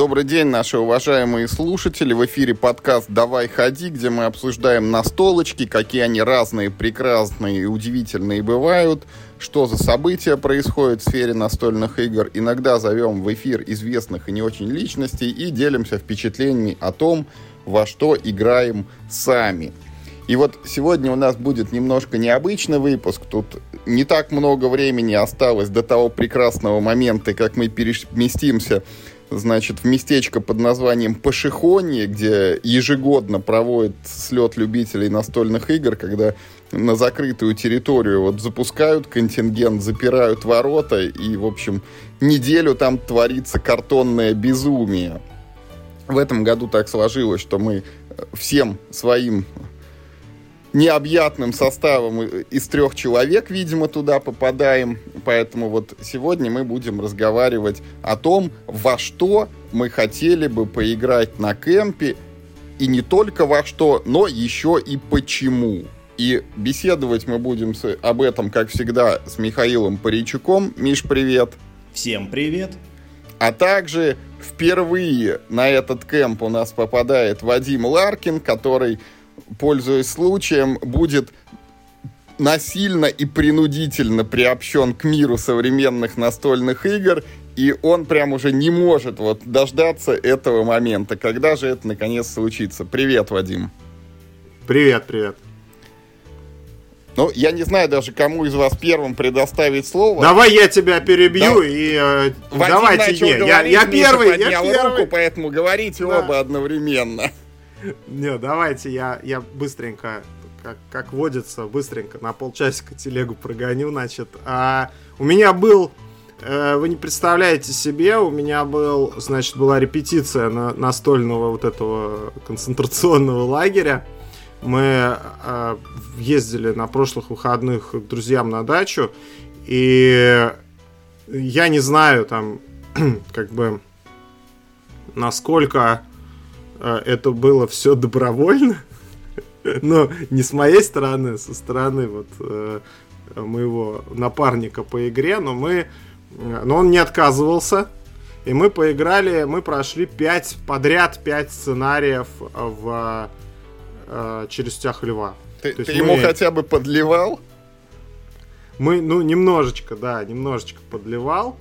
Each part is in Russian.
Добрый день, наши уважаемые слушатели. В эфире подкаст «Давай ходи», где мы обсуждаем настолочки, какие они разные, прекрасные и удивительные бывают, что за события происходят в сфере настольных игр. Иногда зовем в эфир известных и не очень личностей и делимся впечатлениями о том, во что играем сами. И вот сегодня у нас будет немножко необычный выпуск. Тут не так много времени осталось до того прекрасного момента, как мы переместимся значит, в местечко под названием Пашихонье, где ежегодно проводят слет любителей настольных игр, когда на закрытую территорию вот запускают контингент, запирают ворота, и, в общем, неделю там творится картонное безумие. В этом году так сложилось, что мы всем своим необъятным составом из трех человек, видимо, туда попадаем. Поэтому вот сегодня мы будем разговаривать о том, во что мы хотели бы поиграть на кемпе, и не только во что, но еще и почему. И беседовать мы будем с, об этом, как всегда, с Михаилом Паричуком. Миш, привет! Всем привет! А также впервые на этот кемп у нас попадает Вадим Ларкин, который пользуясь случаем, будет насильно и принудительно приобщен к миру современных настольных игр, и он прям уже не может вот дождаться этого момента. Когда же это наконец случится? Привет, Вадим. Привет, привет. Ну, я не знаю даже, кому из вас первым предоставить слово. Давай я тебя перебью да. и э, давайте не. Я, я первый, я первый. Руку, поэтому говорите да. оба одновременно. Не, давайте я, я быстренько, как, как водится, быстренько на полчасика телегу прогоню, значит. А, у меня был, э, вы не представляете себе, у меня был, значит, была репетиция на, настольного вот этого концентрационного лагеря. Мы э, ездили на прошлых выходных к друзьям на дачу, и я не знаю там, как бы, насколько это было все добровольно. Но не с моей стороны, со стороны вот э, моего напарника по игре, но мы, но он не отказывался, и мы поиграли, мы прошли 5 подряд 5 сценариев в э, челюстях льва. Ты, ты мы, ему хотя бы подливал? Мы, ну, немножечко, да, немножечко подливал.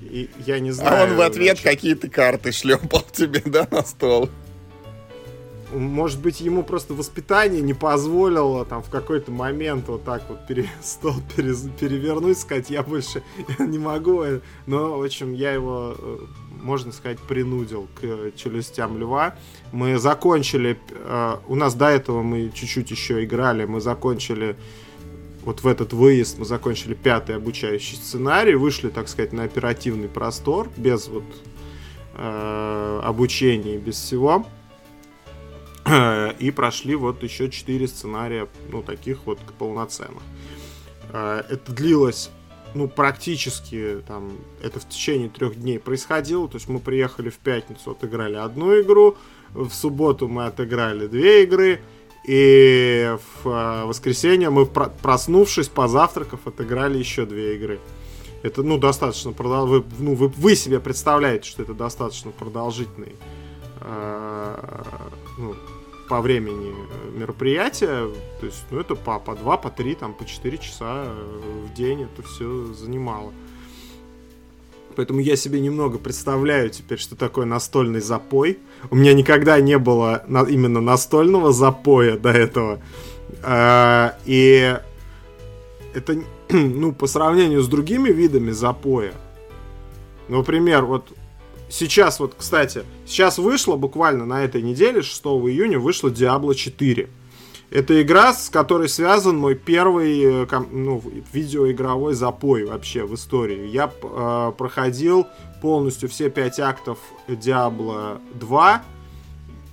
И я не знаю. А он в ответ значит... какие-то карты шлепал тебе, да, на стол? Может быть, ему просто воспитание не позволило там в какой-то момент вот так вот пере, стол пере, перевернуть, сказать, я больше не могу. Но, в общем, я его, э, можно сказать, принудил к челюстям льва. Мы закончили, э, у нас до этого мы чуть-чуть еще играли, мы закончили вот в этот выезд мы закончили пятый обучающий сценарий, вышли, так сказать, на оперативный простор, без вот э, обучения, без всего. И прошли вот еще 4 сценария, ну, таких вот полноценных. Э, это длилось, ну, практически, там, это в течение трех дней происходило. То есть мы приехали в пятницу, отыграли одну игру, в субботу мы отыграли две игры, и в э, воскресенье мы, проснувшись, позавтракав, отыграли еще две игры. Это, ну, достаточно продол... вы, ну, вы, вы себе представляете, что это достаточно продолжительный э, ну, по времени э, мероприятия, то есть, ну, это по, по 2, по 3, там, по 4 часа э, в день это все занимало. Поэтому я себе немного представляю теперь, что такое настольный запой. У меня никогда не было на, именно настольного запоя до этого. А, и это, ну, по сравнению с другими видами запоя, например, вот Сейчас вот, кстати, сейчас вышло буквально на этой неделе, 6 июня, вышло Diablo 4. Это игра, с которой связан мой первый э, ну, видеоигровой запой вообще в истории. Я э, проходил полностью все пять актов Diablo 2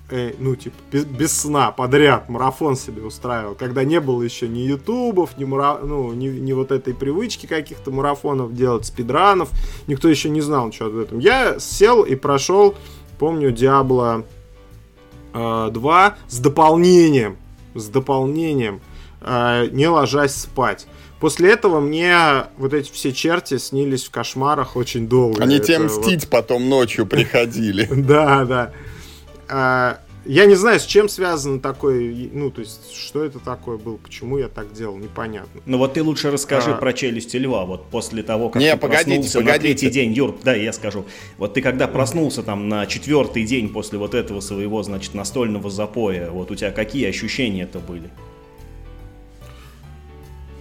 э, ну, типа, без, без сна, подряд, марафон себе устраивал, когда не было еще ни ютубов, ни, мара... ну, ни, ни вот этой привычки каких-то марафонов делать, спидранов, никто еще не знал ничего об этом. Я сел и прошел, помню, Diablo э, 2 с дополнением, с дополнением, э, не ложась спать. После этого мне вот эти все черти снились в кошмарах очень долго. Они тебе мстить потом ночью приходили. Да, да. А, я не знаю, с чем связано такое, ну, то есть, что это такое было, почему я так делал, непонятно. Ну вот ты лучше расскажи а... про челюсти льва, вот после того, как не, ты погодите, проснулся погодите. на третий день. Юр, да, я скажу. Вот ты когда проснулся там на четвертый день после вот этого своего, значит, настольного запоя, вот у тебя какие ощущения это были?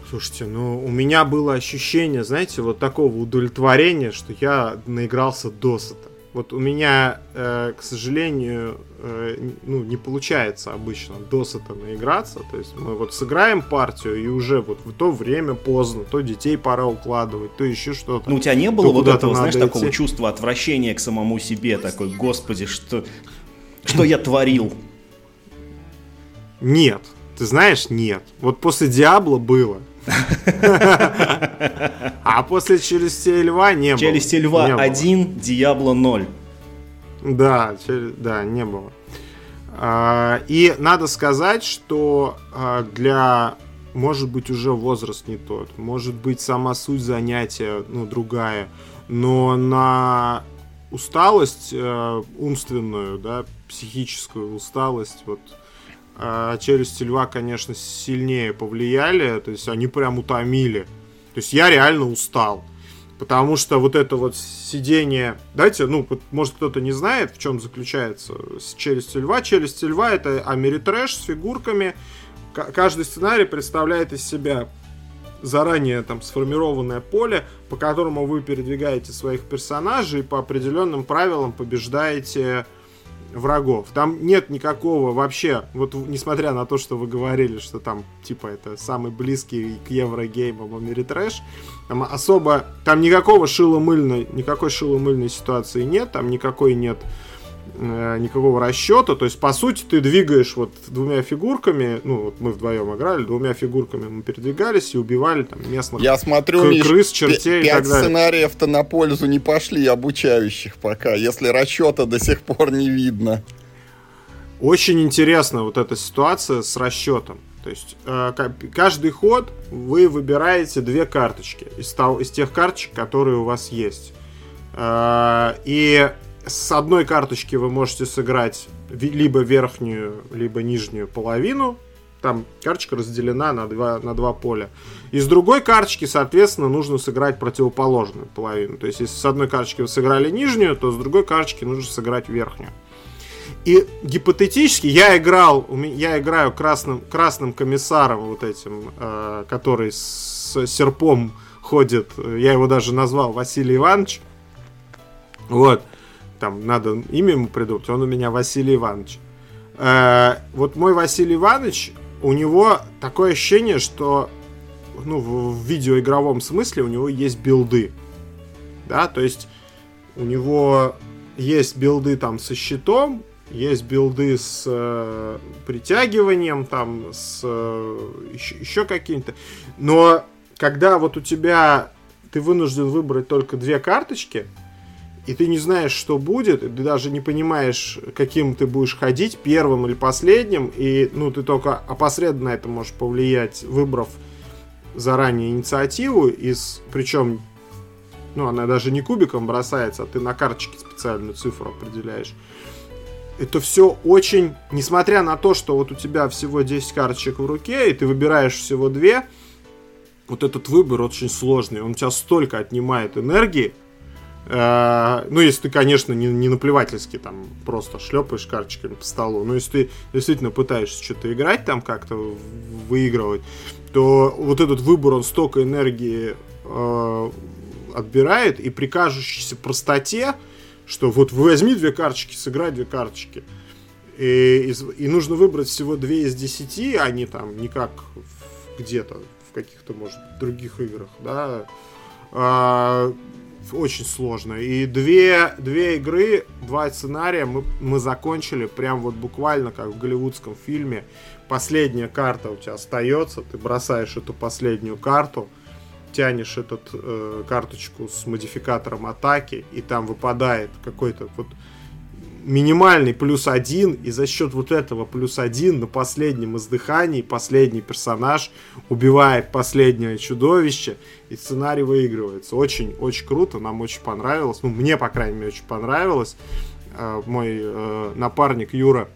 Слушайте, ну у меня было ощущение, знаете, вот такого удовлетворения, что я наигрался досыта. Вот у меня, э, к сожалению, э, ну, не получается обычно досыта наиграться. То есть мы вот сыграем партию, и уже вот в то время поздно, то детей пора укладывать, то еще что-то. Ну, у тебя не было вот этого, знаешь, идти. такого чувства отвращения к самому себе, такой, господи, что, что я творил? Нет. Ты знаешь, нет. Вот после Диабло было. А после челюстей льва не было. Челюсти льва 1, Диабло 0. Да, да, не было. А, и надо сказать, что а, для, может быть, уже возраст не тот, может быть, сама суть занятия, ну, другая, но на усталость э, умственную, да, психическую усталость, вот, а челюсти льва, конечно, сильнее повлияли, то есть они прям утомили. То есть я реально устал. Потому что вот это вот сидение... Давайте, ну, может кто-то не знает, в чем заключается челюсти льва. Челюсти льва это америтрэш с фигурками. Каждый сценарий представляет из себя заранее там сформированное поле, по которому вы передвигаете своих персонажей и по определенным правилам побеждаете врагов. Там нет никакого вообще, вот несмотря на то, что вы говорили, что там, типа, это самый близкий к еврогеймам Америтрэш, там особо, там никакого шиломыльной, никакой шиломыльной ситуации нет, там никакой нет Э, никакого расчета. То есть, по сути, ты двигаешь вот двумя фигурками, ну, вот мы вдвоем играли, двумя фигурками мы передвигались и убивали там местных Я смотрю, крыс, Миш, крыс чертей и так далее. сценариев-то на пользу не пошли обучающих пока, если расчета до сих пор не видно. Очень интересна вот эта ситуация с расчетом. То есть э, каждый ход вы выбираете две карточки из, того, из тех карточек, которые у вас есть. Э, и с одной карточки вы можете сыграть либо верхнюю, либо нижнюю половину. Там карточка разделена на два, на два поля. И с другой карточки, соответственно, нужно сыграть противоположную половину. То есть, если с одной карточки вы сыграли нижнюю, то с другой карточки нужно сыграть верхнюю. И гипотетически я играл, я играю красным, красным комиссаром вот этим, э, который с серпом ходит. Я его даже назвал Василий Иванович. Вот там надо имя ему придумать, он у меня Василий Иванович. Э, вот мой Василий Иванович, у него такое ощущение, что ну, в, в видеоигровом смысле у него есть билды. Да, то есть у него есть билды там со щитом, есть билды с э, притягиванием, там, с э, еще, еще какими-то. Но когда вот у тебя ты вынужден выбрать только две карточки, и ты не знаешь, что будет, ты даже не понимаешь, каким ты будешь ходить, первым или последним, и ну, ты только опосредованно это можешь повлиять, выбрав заранее инициативу, из, причем ну, она даже не кубиком бросается, а ты на карточке специальную цифру определяешь. Это все очень, несмотря на то, что вот у тебя всего 10 карточек в руке, и ты выбираешь всего две, вот этот выбор очень сложный, он у тебя столько отнимает энергии, ну, если ты, конечно, не, не наплевательски там просто шлепаешь карточками по столу, но если ты действительно пытаешься что-то играть там как-то, выигрывать, то вот этот выбор, он столько энергии э, отбирает, и при кажущейся простоте, что вот возьми две карточки, сыграй две карточки, и, и, и нужно выбрать всего две из десяти, а не там, не как где-то в каких-то, может, других играх, да, а, очень сложно. И две, две игры, два сценария мы, мы закончили прям вот буквально как в голливудском фильме. Последняя карта у тебя остается, ты бросаешь эту последнюю карту, тянешь эту э, карточку с модификатором атаки, и там выпадает какой-то вот минимальный плюс один, и за счет вот этого плюс один на последнем издыхании последний персонаж убивает последнее чудовище, и сценарий выигрывается. Очень-очень круто, нам очень понравилось. Ну, мне, по крайней мере, очень понравилось. Э, мой э, напарник Юра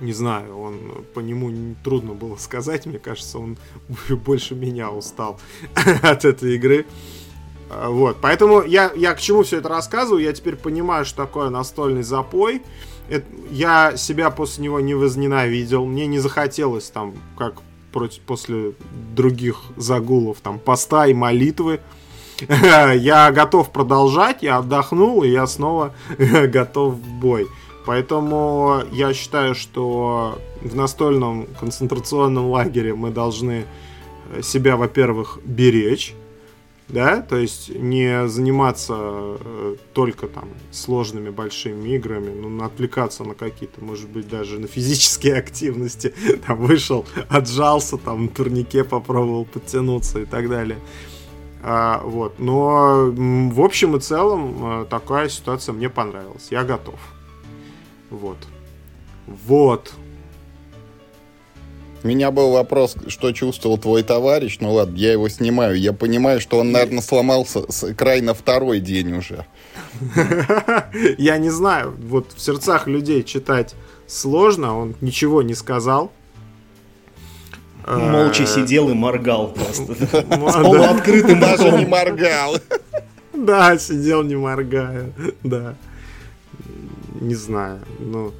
не знаю, он по нему трудно было сказать, мне кажется, он больше меня устал от этой игры. А, вот, поэтому я, я к чему все это рассказываю, я теперь понимаю, что такое настольный запой. Это, я себя после него не возненавидел, мне не захотелось там, как против, после других загулов, там, поста и молитвы. я готов продолжать, я отдохнул, и я снова готов в бой. Поэтому я считаю, что в настольном концентрационном лагере мы должны себя, во-первых, беречь, да, то есть не заниматься э, только там сложными большими играми, ну, отвлекаться на какие-то, может быть, даже на физические активности, там вышел, отжался, там на турнике попробовал подтянуться и так далее. А, вот, но в общем и целом э, такая ситуация мне понравилась, я готов. Вот. Вот. У меня был вопрос, что чувствовал твой товарищ. Ну ладно, я его снимаю. Я понимаю, что он, наверное, сломался с край на второй день уже. Я не знаю. Вот в сердцах людей читать сложно. Он ничего не сказал. Молча э, сидел и моргал просто. С полуоткрытым даже не моргал. Да, сидел не моргая. Да не знаю, ну...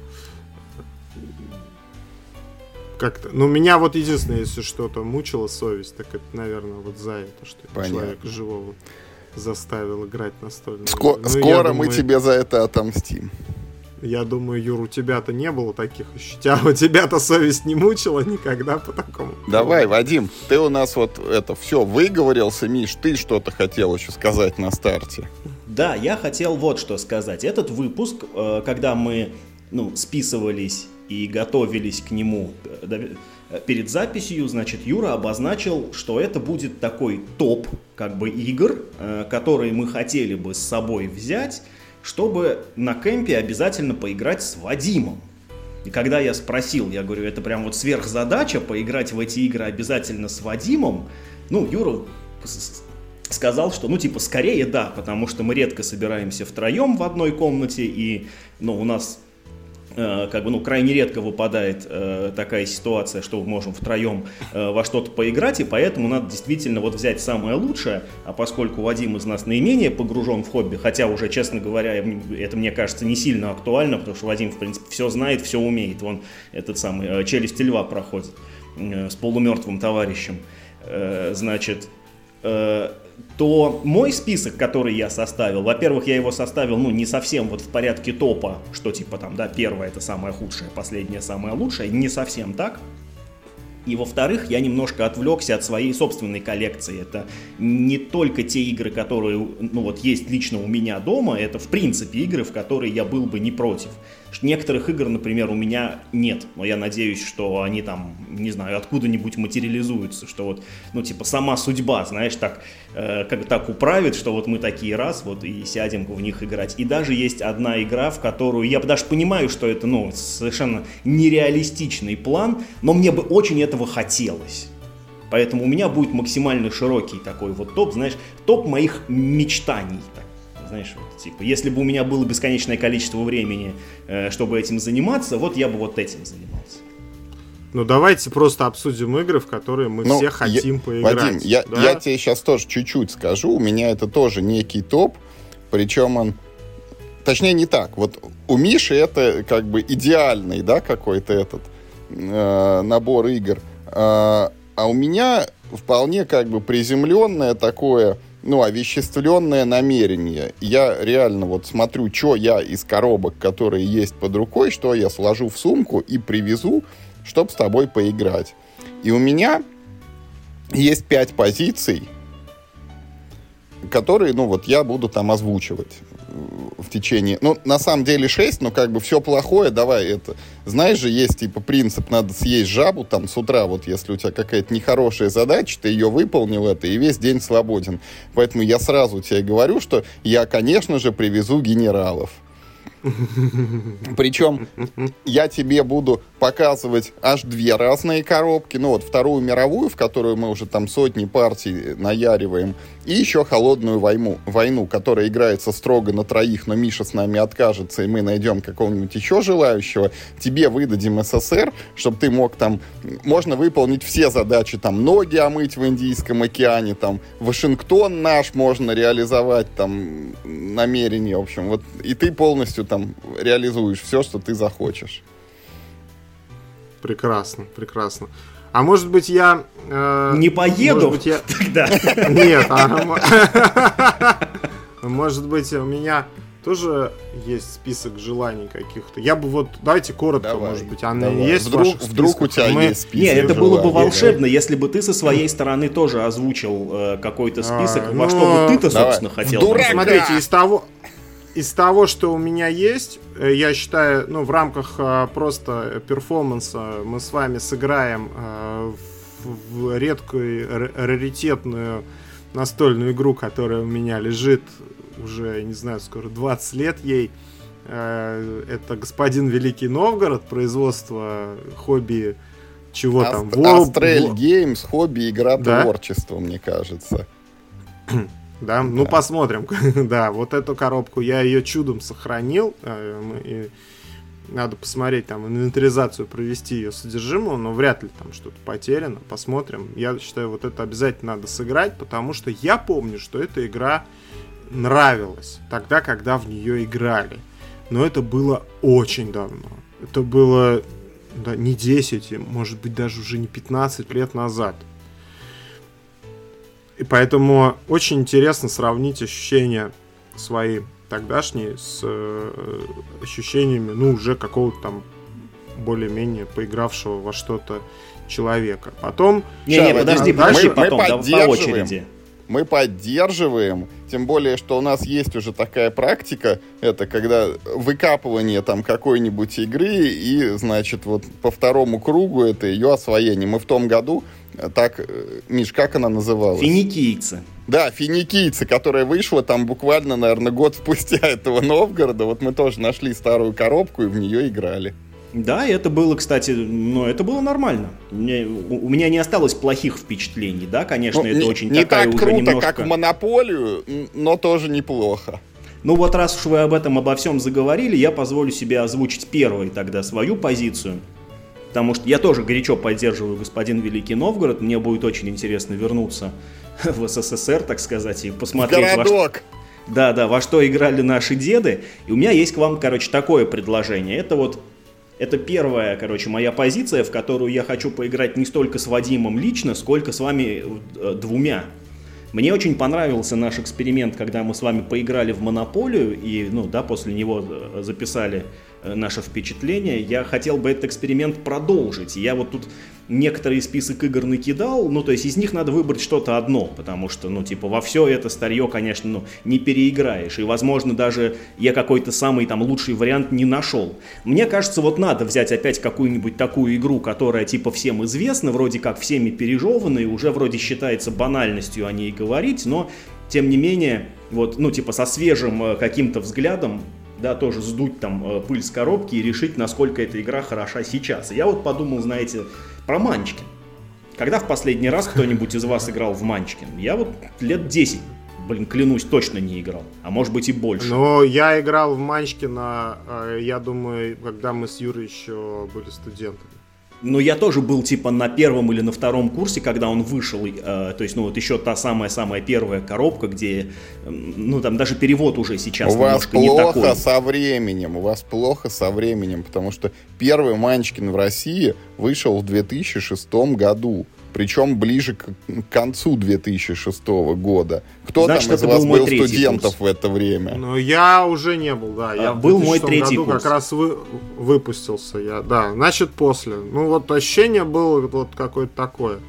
Как-то... Ну, меня вот единственное, если что-то мучила совесть, так это, наверное, вот за это, что Понятно. человека живого заставил играть настольно. Ско- ну, скоро мы тебе за это отомстим. Я думаю, Юр, у тебя-то не было таких ощущений. А у тебя-то совесть не мучила никогда по такому. Давай, Вадим, ты у нас вот это все выговорился, Миш, ты что-то хотел еще сказать на старте. Да, я хотел вот что сказать. Этот выпуск, э, когда мы ну, списывались и готовились к нему э, перед записью, значит, Юра обозначил, что это будет такой топ как бы игр, э, которые мы хотели бы с собой взять, чтобы на кемпе обязательно поиграть с Вадимом. И когда я спросил, я говорю, это прям вот сверхзадача поиграть в эти игры обязательно с Вадимом, ну, Юра сказал, что, ну, типа, скорее да, потому что мы редко собираемся втроем в одной комнате, и, ну, у нас э, как бы, ну, крайне редко выпадает э, такая ситуация, что мы можем втроем э, во что-то поиграть, и поэтому надо действительно вот взять самое лучшее, а поскольку Вадим из нас наименее погружен в хобби, хотя уже, честно говоря, это мне кажется не сильно актуально, потому что Вадим, в принципе, все знает, все умеет, он этот самый э, «Челюсть льва» проходит э, с полумертвым товарищем, э, значит, э, то мой список, который я составил, во-первых, я его составил, ну, не совсем вот в порядке топа, что типа там, да, первое это самое худшее, последнее самое лучшее, не совсем так. И во-вторых, я немножко отвлекся от своей собственной коллекции. Это не только те игры, которые, ну вот, есть лично у меня дома, это в принципе игры, в которые я был бы не против. Некоторых игр, например, у меня нет, но я надеюсь, что они там, не знаю, откуда-нибудь материализуются, что вот, ну, типа, сама судьба, знаешь, так, э, как так управит, что вот мы такие раз, вот, и сядем в них играть. И даже есть одна игра, в которую, я даже понимаю, что это, ну, совершенно нереалистичный план, но мне бы очень этого хотелось. Поэтому у меня будет максимально широкий такой вот топ, знаешь, топ моих мечтаний, так знаешь, вот, типа, если бы у меня было бесконечное количество времени, э, чтобы этим заниматься, вот я бы вот этим занимался. Ну, давайте просто обсудим игры, в которые мы ну, все хотим я, поиграть. Вадим, я, да? я тебе сейчас тоже чуть-чуть скажу. У меня это тоже некий топ, причем он... Точнее, не так. Вот у Миши это как бы идеальный, да, какой-то этот э, набор игр. Э, а у меня вполне как бы приземленное такое ну, овеществленное намерение. Я реально вот смотрю, что я из коробок, которые есть под рукой, что я сложу в сумку и привезу, чтобы с тобой поиграть. И у меня есть пять позиций, которые, ну, вот я буду там озвучивать в течение... Ну, на самом деле 6, но как бы все плохое, давай это... Знаешь же, есть типа принцип, надо съесть жабу там с утра, вот если у тебя какая-то нехорошая задача, ты ее выполнил это, и весь день свободен. Поэтому я сразу тебе говорю, что я, конечно же, привезу генералов. Причем я тебе буду показывать аж две разные коробки. Ну вот Вторую мировую, в которую мы уже там сотни партий наяриваем, и еще Холодную войну, войну, которая играется строго на троих, но Миша с нами откажется, и мы найдем какого-нибудь еще желающего. Тебе выдадим СССР, чтобы ты мог там... Можно выполнить все задачи, там, ноги омыть в Индийском океане, там, Вашингтон наш можно реализовать, там, намерение, в общем. Вот, и ты полностью там реализуешь все, что ты захочешь. Прекрасно, прекрасно. А может быть я... Э, не поеду? Может быть, я... Тогда. Нет. А, может быть у меня тоже есть список желаний каких-то. Я бы вот, давайте коротко, давай, может быть, она давай. есть вдруг, вдруг у тебя Мы... есть список Нет, это желаний. было бы волшебно, если бы ты со своей стороны тоже озвучил э, какой-то список, а, во ну... что бы ты-то, собственно, давай. хотел. Дурака! Смотрите, из того, из того, что у меня есть, э, я считаю, ну, в рамках а, просто перформанса мы с вами сыграем а, в, в редкую, раритетную настольную игру, которая у меня лежит уже, не знаю, скоро 20 лет ей. А, это «Господин Великий Новгород», производство хобби чего Аст- там? Астрель Геймс, хобби, игра да? творчества, мне кажется. Да, ну да. посмотрим. да, вот эту коробку я ее чудом сохранил. Э, и надо посмотреть, там, инвентаризацию провести ее содержимого, но вряд ли там что-то потеряно. Посмотрим. Я считаю, вот это обязательно надо сыграть, потому что я помню, что эта игра нравилась тогда, когда в нее играли. Но это было очень давно. Это было да, не 10, может быть, даже уже не 15 лет назад. И поэтому очень интересно сравнить ощущения свои тогдашние с э, ощущениями, ну, уже какого-то там более-менее поигравшего во что-то человека. Потом... Не-не, подожди, подожди, мы, потом, мы да, по очереди. Мы поддерживаем, тем более, что у нас есть уже такая практика, это когда выкапывание там какой-нибудь игры и, значит, вот по второму кругу это ее освоение. Мы в том году так, э, Миш, как она называлась? Финикийцы. Да, финикийцы, которая вышла там буквально, наверное, год спустя этого Новгорода. Вот мы тоже нашли старую коробку и в нее играли. Да, это было, кстати, ну, это было нормально. Мне, у, у меня не осталось плохих впечатлений, да, конечно, ну, это не, очень не такая так уже круто, немножко... как монополию, но тоже неплохо. Ну вот раз уж вы об этом обо всем заговорили, я позволю себе озвучить первой тогда свою позицию потому что я тоже горячо поддерживаю господин Великий Новгород, мне будет очень интересно вернуться в СССР, так сказать, и посмотреть... Городок! Во... Да, да, во что играли наши деды. И у меня есть к вам, короче, такое предложение. Это вот это первая, короче, моя позиция, в которую я хочу поиграть не столько с Вадимом лично, сколько с вами э, двумя. Мне очень понравился наш эксперимент, когда мы с вами поиграли в Монополию и, ну, да, после него э, записали наше впечатление. Я хотел бы этот эксперимент продолжить. Я вот тут некоторый список игр накидал, ну, то есть из них надо выбрать что-то одно, потому что, ну, типа, во все это старье, конечно, ну, не переиграешь, и, возможно, даже я какой-то самый там лучший вариант не нашел. Мне кажется, вот надо взять опять какую-нибудь такую игру, которая, типа, всем известна, вроде как всеми пережевана, и уже вроде считается банальностью о ней говорить, но, тем не менее, вот, ну, типа, со свежим э, каким-то взглядом да, тоже сдуть там э, пыль с коробки и решить, насколько эта игра хороша сейчас. я вот подумал, знаете, про Манчкин. Когда в последний раз кто-нибудь из вас играл в Манчкин? Я вот лет 10, блин, клянусь, точно не играл. А может быть и больше. Ну, я играл в Манчкина, э, я думаю, когда мы с Юрой еще были студентами. Но я тоже был типа на первом или на втором курсе, когда он вышел, э, то есть, ну вот еще та самая-самая первая коробка, где, э, ну там даже перевод уже сейчас у вас плохо со временем, у вас плохо со временем, потому что первый Манчкин в России вышел в 2006 году причем ближе к, к концу 2006 года. Кто Значит, там из вас был, был студентов курс. в это время? Ну, я уже не был, да. Я а, был мой третий году курс. как раз вы, выпустился я, да. Значит, после. Ну, вот ощущение было вот какое-то такое.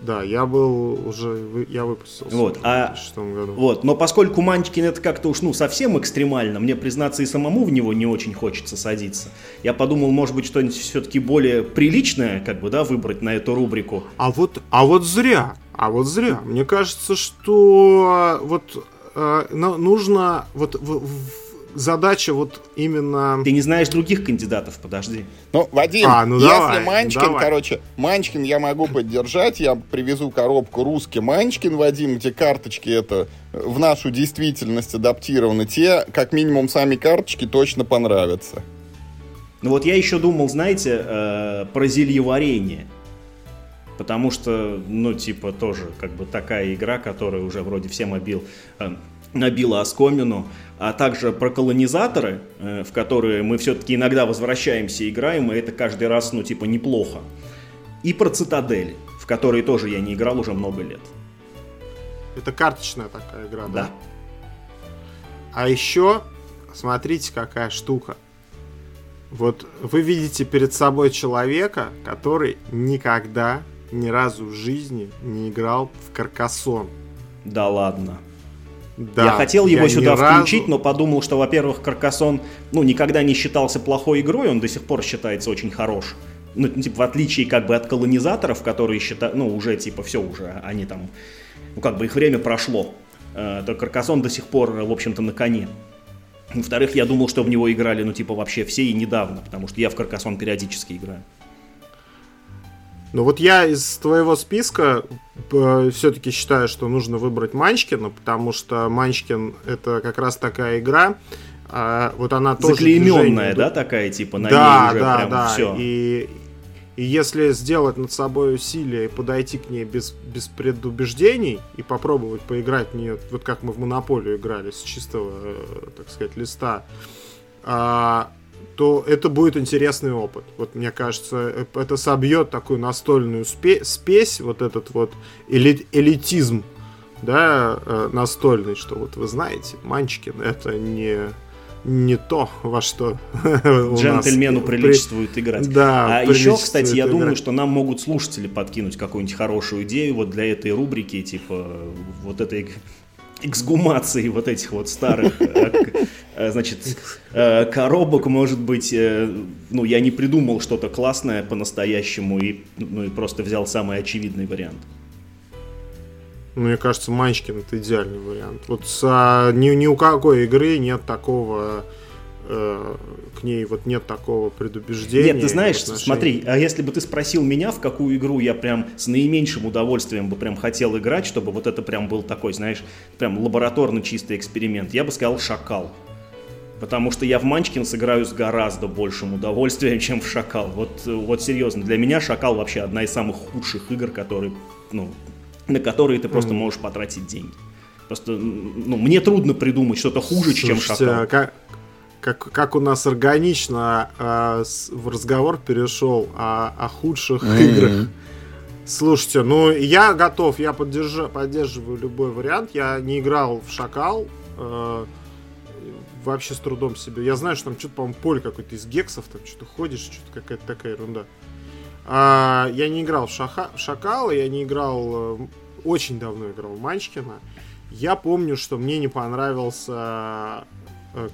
Да, я был уже, я выпустился вот, а, году. Вот, но поскольку Манчкин это как-то уж, ну, совсем экстремально, мне, признаться, и самому в него не очень хочется садиться. Я подумал, может быть, что-нибудь все-таки более приличное, как бы, да, выбрать на эту рубрику. А вот, а вот зря, а вот зря. Мне кажется, что вот э, нужно, вот в, в, задача вот именно... Ты не знаешь других кандидатов, подожди. Ну, Вадим, А, ну если давай, Манчкин, давай. короче, Манчкин я могу поддержать, я привезу коробку русский Манчкин, Вадим, где карточки это в нашу действительность адаптированы, те, как минимум, сами карточки точно понравятся. Ну вот я еще думал, знаете, э, про зельеварение. Потому что, ну, типа, тоже как бы такая игра, которая уже вроде всем обил, э, набила оскомину. А также про колонизаторы, э, в которые мы все-таки иногда возвращаемся и играем, и это каждый раз, ну, типа, неплохо. И про цитадель, в которые тоже я не играл уже много лет. Это карточная такая игра, да? Да. А еще, смотрите, какая штука. Вот вы видите перед собой человека, который никогда ни разу в жизни не играл в Каркасон. Да ладно. Да, я хотел его ни сюда разу- включить, но подумал, что, во-первых, Каркасон, ну, никогда не считался плохой игрой, он до сих пор считается очень хорош. Ну, типа, в отличие как бы от колонизаторов, которые считают, ну, уже, типа, все уже, они там, ну, как бы их время прошло. Э, то Каркасон до сих пор, в общем-то, на коне. Во-вторых, я думал, что в него играли, ну, типа, вообще все и недавно, потому что я в Каркасон периодически играю. Ну вот я из твоего списка все-таки считаю, что нужно выбрать Манчкина, потому что Манчкин это как раз такая игра. а, вот она тоже Заклейменная, да, такая, типа, на да, ней уже да, прям да. все. И, и если сделать над собой усилие и подойти к ней без, без предубеждений и попробовать поиграть в нее, вот как мы в Монополию играли, с чистого, э, так сказать, листа, а, то это будет интересный опыт. Вот мне кажется, это собьет такую настольную спе- спесь, вот этот вот эли- элитизм, да, э, настольный, что вот вы знаете, Манчкин это не не то, во что Джентльмену при- приличествует играть. Да, а еще, кстати, я играть. думаю, что нам могут слушатели подкинуть какую-нибудь хорошую идею вот для этой рубрики, типа вот этой эксгумации вот этих вот старых, э, э, значит, э, коробок, может быть, ну, я не придумал что-то классное по-настоящему и, ну, и просто взял самый очевидный вариант. Мне кажется, Манчкин это идеальный вариант. Вот с, а, ни, ни у какой игры нет такого э, к ней вот нет такого предубеждения. Нет, ты знаешь, отношении- смотри, а если бы ты спросил меня, в какую игру я прям с наименьшим удовольствием бы прям хотел играть, чтобы вот это прям был такой, знаешь, прям лабораторно чистый эксперимент, я бы сказал «Шакал». Потому что я в Манчкин сыграю с гораздо большим удовольствием, чем в Шакал. Вот, вот серьезно, для меня Шакал вообще одна из самых худших игр, которые, ну, на которые ты просто можешь потратить деньги. Просто, ну, мне трудно придумать что-то хуже, чем Слушайте, Шакал. а как, как, как у нас органично а, с- в разговор перешел о, о худших играх. Слушайте, ну я готов, я поддержа- поддерживаю любой вариант. Я не играл в Шакал. э, вообще с трудом себе. Я знаю, что там что-то, по-моему, поле какое-то из гексов, там что-то ходишь, что-то какая-то такая ерунда. А, я не играл в, Шаха- в Шакала, я не играл... э, очень давно играл в Манчкина. Я помню, что мне не понравился э,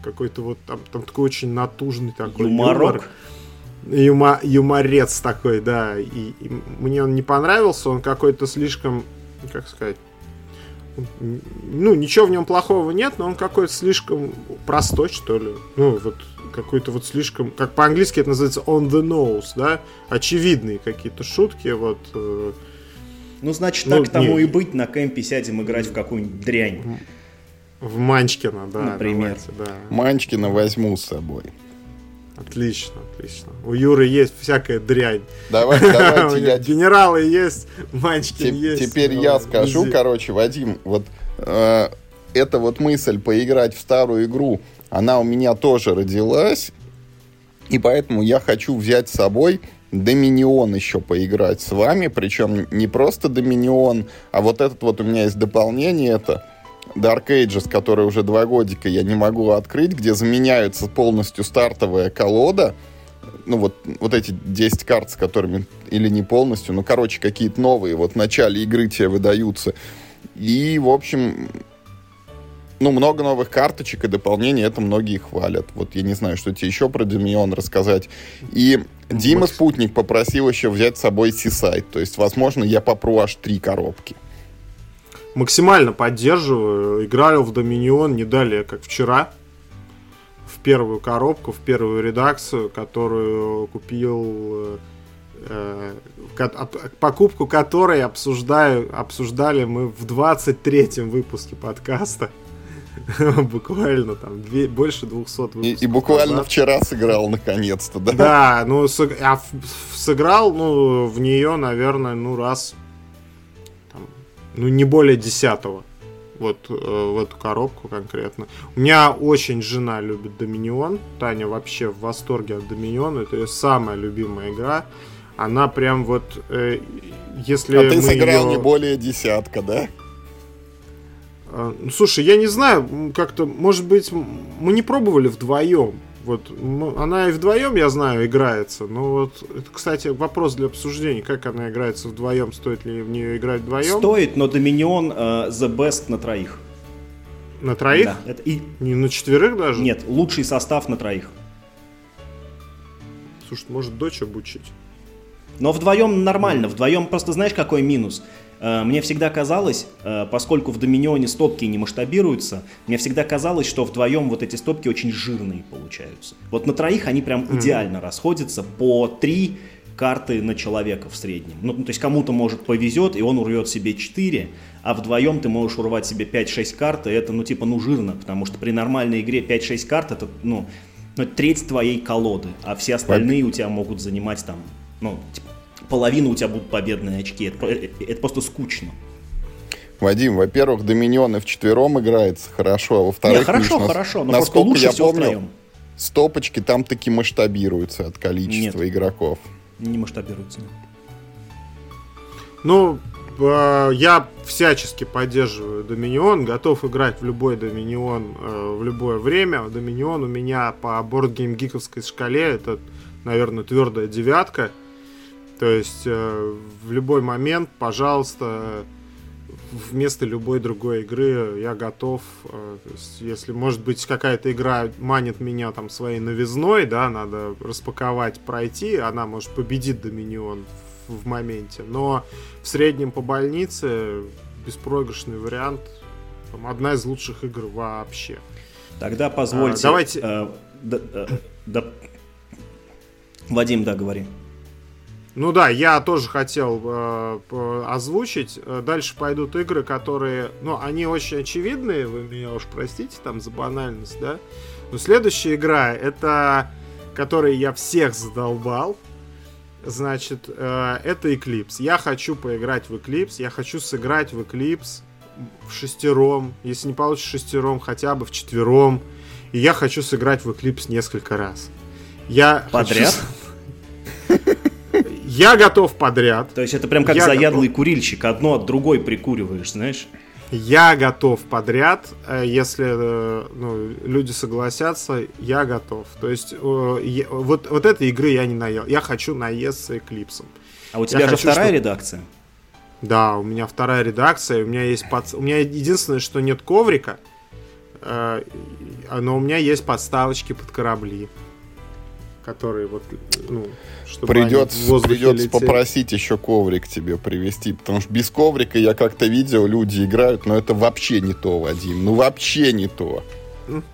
какой-то вот там, там такой очень натужный такой Юморок. юмор. Юма- юморец такой, да. И, и мне он не понравился, он какой-то слишком, как сказать, ну, ничего в нем плохого нет, но он какой-то слишком простой, что ли. Ну, вот какой-то вот слишком, как по-английски это называется on the nose, да, очевидные какие-то шутки, вот. э, Ну, значит, Ну, так тому не- и быть, на кемпе сядем играть в какую-нибудь дрянь. В Манчкина, да, Например. давайте, да. Манчкина возьму с собой. Отлично, отлично. У Юры есть всякая дрянь. Давай, давайте я Генералы есть, Манчкин Теп- есть. Теперь Ну, я скажу, вези. короче, Вадим, вот э, эта вот мысль поиграть в старую игру, она у меня тоже родилась, и поэтому я хочу взять с собой Доминион еще поиграть с вами, причем не просто Доминион, а вот этот вот у меня есть дополнение, это Dark Ages, который уже два годика я не могу открыть, где заменяются полностью стартовая колода, ну вот, вот эти 10 карт, с которыми, или не полностью, ну, короче, какие-то новые вот в начале игры тебе выдаются. И, в общем, ну, много новых карточек и дополнений, это многие хвалят. Вот я не знаю, что тебе еще про Доминион рассказать. И Дима. Спутник попросил еще взять с собой Сисайт. То есть, возможно, я попру аж три коробки. Максимально поддерживаю. Играл в Доминион не далее, как вчера. первую коробку, в первую редакцию, которую купил э, покупку которой обсуждаю, обсуждали мы в 23-м выпуске подкаста. буквально там две, больше 200 выпусков. И, и буквально назад. вчера сыграл наконец-то, да? Да, ну с, а сыграл, ну, в нее, наверное, ну, раз, ну, не более десятого. Вот э, в эту коробку конкретно. У меня очень жена любит Доминион. Таня вообще в восторге от Доминиона. Это ее самая любимая игра. Она прям вот, э, если А ты сыграл ее... не более десятка, да? А, ну, слушай, я не знаю, как-то, может быть, мы не пробовали вдвоем. Вот она и вдвоем, я знаю, играется. Но вот это, кстати, вопрос для обсуждения, как она играется вдвоем, стоит ли в нее играть вдвоем? Стоит, но Доминион uh, the best на троих. На троих? Да. Это и... Не на четверых даже? Нет, лучший состав на троих. Слушай, может дочь обучить? Но вдвоем нормально, вдвоем просто знаешь какой минус? Э, мне всегда казалось, э, поскольку в Доминионе стопки не масштабируются, мне всегда казалось, что вдвоем вот эти стопки очень жирные получаются. Вот на троих они прям mm-hmm. идеально расходятся по три карты на человека в среднем. Ну, то есть кому-то, может, повезет, и он урвет себе 4, а вдвоем ты можешь урвать себе 5-6 карт, и это, ну, типа, ну, жирно, потому что при нормальной игре 5-6 карт, это, ну, ну, треть твоей колоды, а все остальные у тебя могут занимать там, ну, типа, половина у тебя будут победные очки. Это, это просто скучно. Вадим, во-первых, Доминионы в четвером играется хорошо, а во-вторых, Не, хорошо, видишь, хорошо, но насколько лучше я помню, втроем. стопочки там таки масштабируются от количества Нет, игроков. Не масштабируются. Ну, э, я всячески поддерживаю Доминион, готов играть в любой Доминион э, в любое время. Доминион у меня по бордгейм-гиковской шкале это, наверное, твердая девятка. То есть э, в любой момент, пожалуйста, вместо любой другой игры я готов. Э, есть, если, может быть, какая-то игра манит меня там своей новизной, да, надо распаковать, пройти, она, может, победит Доминион в, в моменте. Но в среднем по больнице беспроигрышный вариант. Там, одна из лучших игр вообще. Тогда позвольте... А, давайте... Э, да, э, да... Вадим, да, говори. Ну да, я тоже хотел э, озвучить. Дальше пойдут игры, которые, ну, они очень очевидные, вы меня уж простите там за банальность, да. Но следующая игра, это, которой я всех задолбал, значит, э, это Eclipse. Я хочу поиграть в Eclipse, я хочу сыграть в Eclipse в шестером, если не получится шестером, хотя бы в четвером. И я хочу сыграть в Eclipse несколько раз. Я Подряд? Хочу... Я готов подряд. То есть это прям как я заядлый готов. курильщик, одно от другой прикуриваешь, знаешь? Я готов подряд, э, если э, ну, люди согласятся, я готов. То есть э, вот, вот этой игры я не наел. Я хочу наесться Эклипсом. А у тебя я же хочу, вторая чтобы... редакция? Да, у меня вторая редакция. У меня есть под... у меня единственное, что нет коврика, но у меня есть подставочки под корабли которые вот, ну, чтобы придется, придется попросить еще коврик тебе привезти, потому что без коврика я как-то видел, люди играют, но это вообще не то, Вадим, ну вообще не то.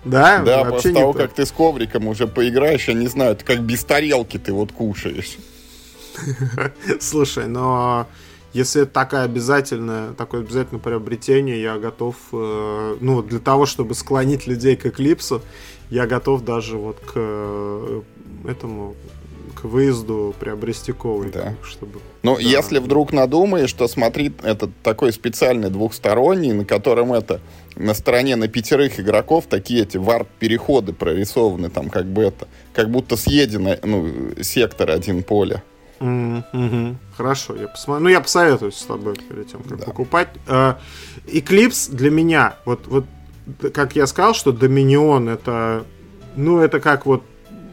Да, да, после того, то. как ты с ковриком уже поиграешь, я не знаю, это как без тарелки ты вот кушаешь. Слушай, но если это такая обязательная, такое обязательное приобретение, я готов, э, ну, для того, чтобы склонить людей к эклипсу, я готов даже вот к э, этому к выезду приобрести коврик, да. чтобы. Ну, да. если вдруг надумаешь, то смотри, это такой специальный двухсторонний, на котором это на стороне на пятерых игроков такие эти варп-переходы прорисованы, там как бы это, как будто съедено, ну, сектор один поля. Mm-hmm. Хорошо, я посмотрю. Ну, я посоветуюсь с тобой перед тем, как да. покупать. Eclipse для меня, вот, вот как я сказал, что Доминион это, ну, это как вот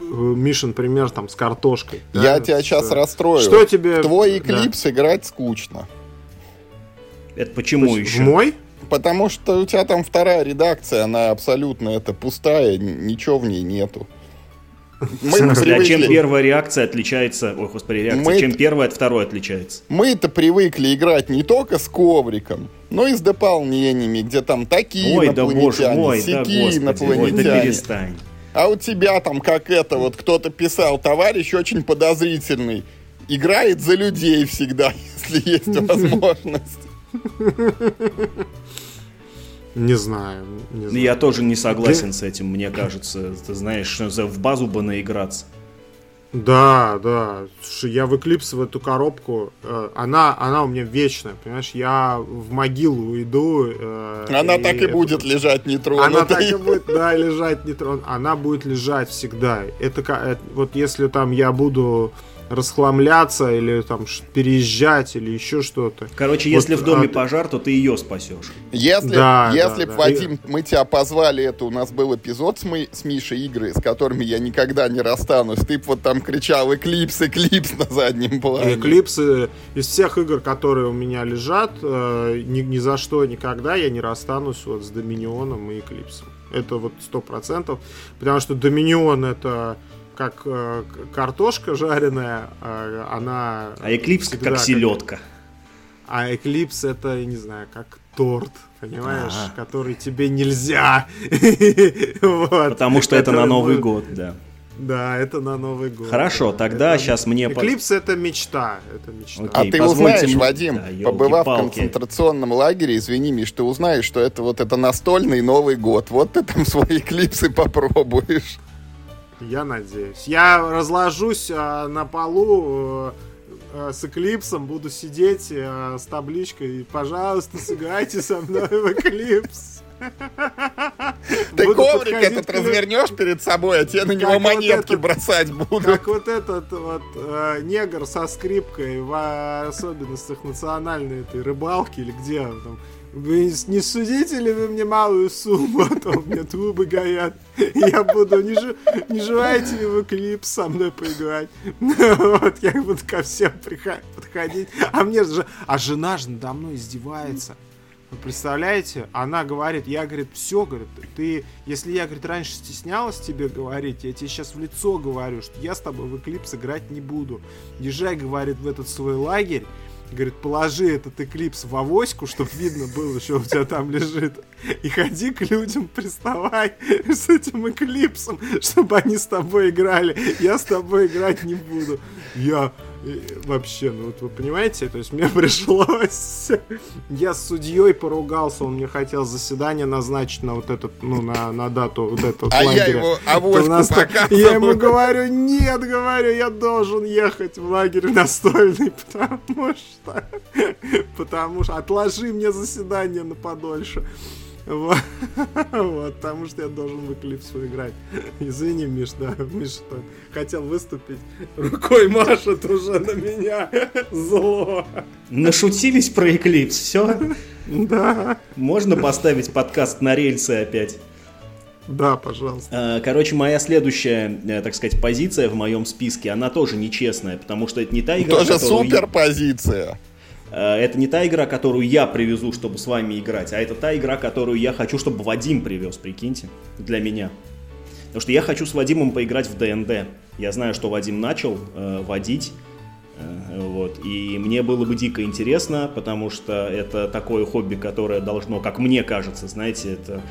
Мишин пример там с картошкой. Я да, тебя сейчас расстрою. Что тебе... В твой Eclipse да. играть скучно. Это почему То еще? В мой? Потому что у тебя там вторая редакция, она абсолютно это пустая, ничего в ней нету. Мы в смысле, привыкли... а чем первая реакция отличается, ой, господи, реакция, мы чем первая от второй отличается? Мы-то привыкли играть не только с ковриком, но и с дополнениями, где там такие ой, инопланетяне, да боже мой, да, господи, инопланетяне. Ой, да перестань. А у тебя там, как это, вот кто-то писал, товарищ очень подозрительный. Играет за людей всегда, если есть возможность. Не знаю, не знаю. Я тоже не согласен с этим, мне кажется. Ты знаешь, в базу бы наиграться. Да, да. Слушай, я в Eclipse в эту коробку, э, она, она у меня вечная, понимаешь? Я в могилу уйду. Э, она и так и это... будет лежать нетронутой. Она так и будет, да, лежать нетронутой. Она будет лежать всегда. Это, это вот если там я буду расхламляться или там переезжать или еще что-то. Короче, вот, если в доме а, пожар, то ты ее спасешь. Если, да, если да, Вадим, да. мы тебя позвали, это у нас был эпизод с, мы, с Мишей игры, с которыми я никогда не расстанусь. Ты вот там кричал Эклипс, Эклипс на заднем плане. Эклипсы из всех игр, которые у меня лежат, э, ни, ни за что никогда я не расстанусь вот с Доминионом и Эклипсом. Это вот сто процентов, потому что Доминион это как э, картошка жареная, э, она... А Эклипс как селедка. Как... А Эклипс это, я не знаю, как торт, понимаешь, А-а-а. который тебе нельзя. Потому что это на Новый год, да. Да, это на Новый год. Хорошо, тогда сейчас мне... Эклипс это мечта. Это мечта. а ты узнаешь, Вадим, побывав в концентрационном лагере, извини, Миш, ты узнаешь, что это вот это настольный Новый год. Вот ты там свои эклипсы попробуешь. Я надеюсь. Я разложусь а, на полу а, с эклипсом, буду сидеть а, с табличкой. Пожалуйста, сыграйте со мной в эклипс. Ты буду коврик этот к... развернешь перед собой, а тебе на него монетки вот бросать будут. Как вот этот вот э, негр со скрипкой в особенностях национальной этой рыбалки или где он там вы не судите ли вы мне малую сумму, а то у меня трубы горят. Я буду, не, ж... не желаете ли вы клип со мной поиграть? Вот, я буду ко всем подходить. А мне же, а жена же надо мной издевается. Вы представляете? Она говорит, я, говорит, все, говорит, ты, если я, говорит, раньше стеснялась тебе говорить, я тебе сейчас в лицо говорю, что я с тобой в Эклипс играть не буду. Езжай, говорит, в этот свой лагерь, Говорит, положи этот эклипс в авоську, чтобы видно было, что у тебя там лежит. И ходи к людям, приставай с этим эклипсом, чтобы они с тобой играли. Я с тобой играть не буду. Я вообще, ну вот вы понимаете, то есть мне пришлось... Я с судьей поругался, он мне хотел заседание назначить на вот этот, ну, на, на дату вот этого а лагеря. я его авоську нас... Я ему говорю, нет, говорю, я должен ехать в лагерь настольный, потому что... Потому что отложи мне заседание на подольше. Вот. вот, потому что я должен в Эклипсу играть. Извини, Миш, да, Миш что хотел выступить, рукой машет уже на меня. Зло. Нашутились про Эклипс, все? Да. Можно поставить подкаст на рельсы опять? Да, пожалуйста. А, короче, моя следующая, э, так сказать, позиция в моем списке, она тоже нечестная, потому что это не та игра, Тоже супер позиция. Э, это не та игра, которую я привезу, чтобы с вами играть, а это та игра, которую я хочу, чтобы Вадим привез, прикиньте, для меня. Потому что я хочу с Вадимом поиграть в ДНД. Я знаю, что Вадим начал э, водить, э, вот, и мне было бы дико интересно, потому что это такое хобби, которое должно, как мне кажется, знаете, это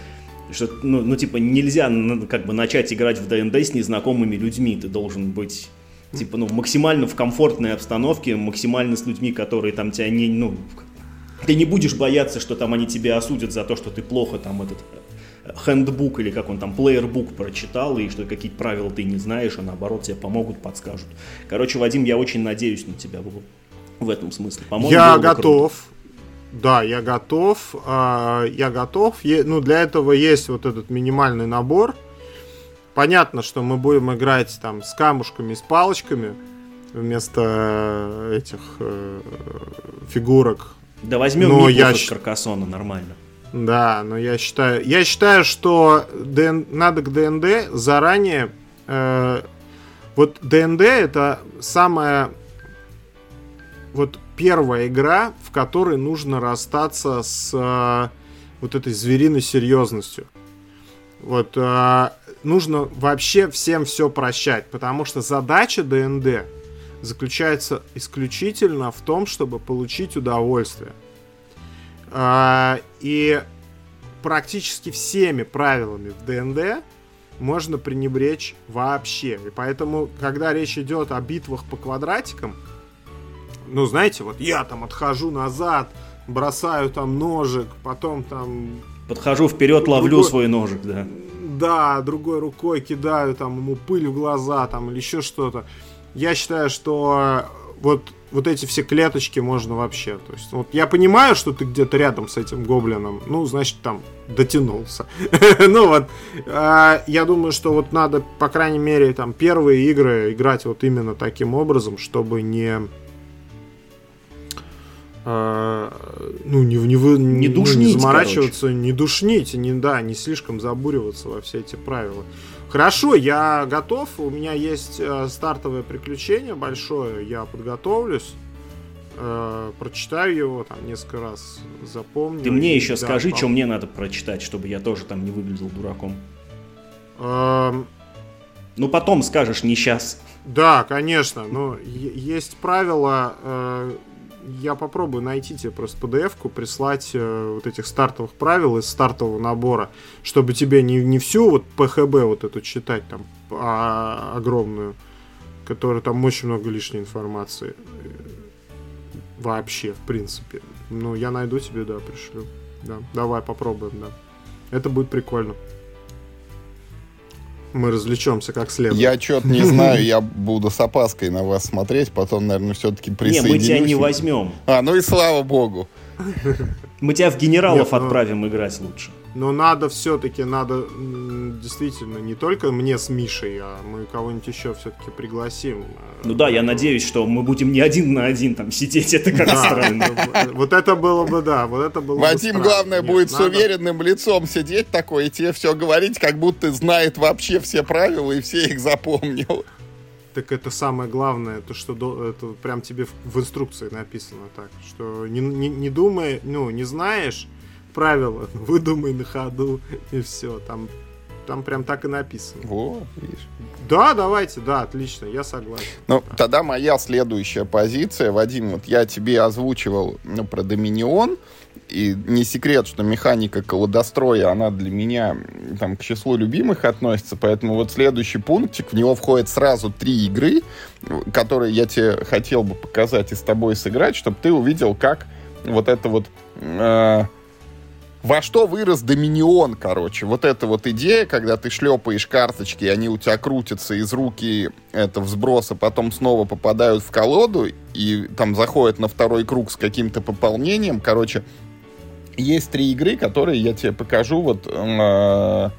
что, ну, ну, типа, нельзя как бы начать играть в ДНД с незнакомыми людьми, ты должен быть Типа, ну, максимально в комфортной обстановке, максимально с людьми, которые там тебя не, ну, ты не будешь бояться, что там они тебя осудят за то, что ты плохо там этот хендбук или как он там, плеербук прочитал, и что какие-то правила ты не знаешь, а наоборот тебе помогут, подскажут. Короче, Вадим, я очень надеюсь на тебя в, в этом смысле. По-моему, я готов. Круто. Да, я готов. А, я готов. Ну, для этого есть вот этот минимальный набор – понятно, что мы будем играть там с камушками, с палочками вместо э, этих э, фигурок. Да возьмем но я... с Каркасона, нормально. Да, но я считаю, я считаю, что ДН... надо к ДНД заранее. Э, вот ДНД это самая вот первая игра, в которой нужно расстаться с э, вот этой звериной серьезностью. Вот э, нужно вообще всем все прощать, потому что задача ДНД заключается исключительно в том, чтобы получить удовольствие. А, и практически всеми правилами в ДНД можно пренебречь вообще. И поэтому, когда речь идет о битвах по квадратикам, ну, знаете, вот я там отхожу назад, бросаю там ножик, потом там... Подхожу вперед, ловлю другой, свой ножик, да. Да, другой рукой кидаю там ему пыль в глаза там или еще что-то. Я считаю, что вот вот эти все клеточки можно вообще. То есть, вот я понимаю, что ты где-то рядом с этим гоблином, ну, значит, там дотянулся. ну вот, а, я думаю, что вот надо, по крайней мере, там первые игры играть вот именно таким образом, чтобы не ну, не, не, вы, не, душнить, ну, не заморачиваться, короче. не душнить, не, да, не слишком забуриваться во все эти правила. Хорошо, я готов. У меня есть э, стартовое приключение большое. Я подготовлюсь. Э, прочитаю его там несколько раз, запомню. Ты мне еще да, скажи, что мне надо прочитать, чтобы я тоже там не выглядел дураком. Эм... Ну, потом скажешь, не сейчас. Да, конечно. Но есть правила. Э, я попробую найти тебе просто PDF-ку, прислать э, вот этих стартовых правил из стартового набора, чтобы тебе не, не всю вот ПХБ вот эту читать там а, огромную, которая там очень много лишней информации. Вообще, в принципе. Ну, я найду тебе, да, пришлю. Да, давай попробуем, да. Это будет прикольно мы развлечемся как следует. Я что-то не знаю, я буду с опаской на вас смотреть, потом, наверное, все-таки присоединюсь. Не, мы тебя не возьмем. А, ну и слава богу. Мы тебя в генералов Нет, ну, отправим играть лучше. Но надо все-таки, надо действительно не только мне с Мишей, а мы кого-нибудь еще все-таки пригласим. Ну да, я надеюсь, что мы будем не один на один там сидеть, это как странно. Вот это было бы, да, вот это было Вадим, главное, будет с уверенным лицом сидеть такой и тебе все говорить, как будто знает вообще все правила и все их запомнил. Так это самое главное, то что до, это прям тебе в, в инструкции написано так, что не, не, не думай, ну, не знаешь правила, выдумай на ходу и все, там там прям так и написано. Во, видишь. Да, давайте, да, отлично, я согласен. Ну, да. тогда моя следующая позиция, Вадим, вот я тебе озвучивал ну, про Доминион, и не секрет, что механика колодостроя, она для меня там к числу любимых относится, поэтому вот следующий пунктик, в него входит сразу три игры, которые я тебе хотел бы показать и с тобой сыграть, чтобы ты увидел, как вот это вот... Э, во что вырос Доминион, короче. Вот эта вот идея, когда ты шлепаешь карточки, и они у тебя крутятся из руки это взброса, потом снова попадают в колоду, и там заходят на второй круг с каким-то пополнением. Короче, есть три игры, которые я тебе покажу, вот э,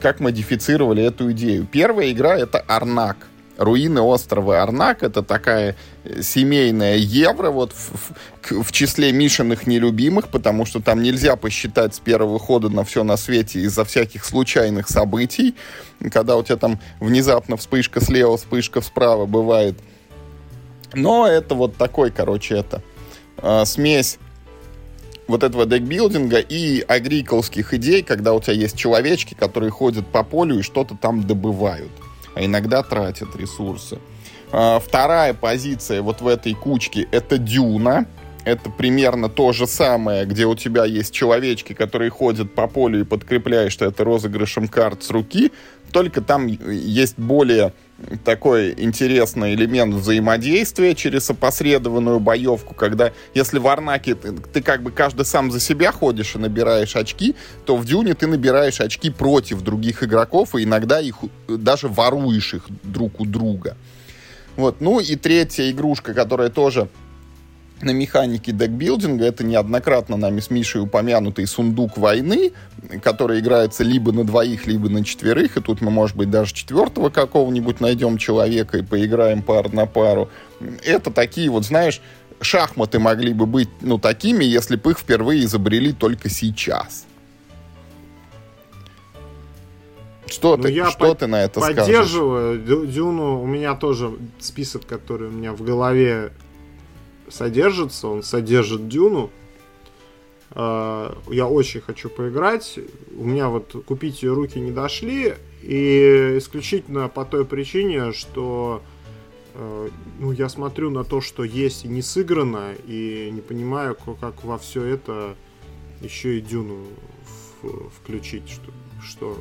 как модифицировали эту идею. Первая игра это Арнак. Руины острова Арнак это такая семейная евро вот в, в, в числе Мишиных нелюбимых, потому что там нельзя посчитать с первого хода на все на свете из-за всяких случайных событий, когда у тебя там внезапно вспышка слева, вспышка справа бывает. Но это вот такой, короче, это э, смесь вот этого декбилдинга и агриколских идей, когда у тебя есть человечки, которые ходят по полю и что-то там добывают, а иногда тратят ресурсы. А, вторая позиция вот в этой кучке это дюна. Это примерно то же самое, где у тебя есть человечки, которые ходят по полю и подкрепляешь это розыгрышем карт с руки, только там есть более такой интересный элемент взаимодействия через опосредованную боевку, когда если в Арнаке ты, ты как бы каждый сам за себя ходишь и набираешь очки, то в Дюне ты набираешь очки против других игроков и иногда их даже воруешь их друг у друга. Вот. Ну и третья игрушка, которая тоже на механике декбилдинга. Это неоднократно нами с Мишей упомянутый сундук войны, который играется либо на двоих, либо на четверых. И тут мы, может быть, даже четвертого какого-нибудь найдем человека и поиграем пар на пару. Это такие вот, знаешь, шахматы могли бы быть, ну, такими, если бы их впервые изобрели только сейчас. Что, ну, ты, я что по- ты на это поддерживаю. скажешь? Дюну у меня тоже список, который у меня в голове содержится, он содержит Дюну. А, я очень хочу поиграть. У меня вот купить ее руки не дошли. И исключительно по той причине, что а, ну, я смотрю на то, что есть и не сыграно, и не понимаю, как во все это еще и Дюну включить, что, что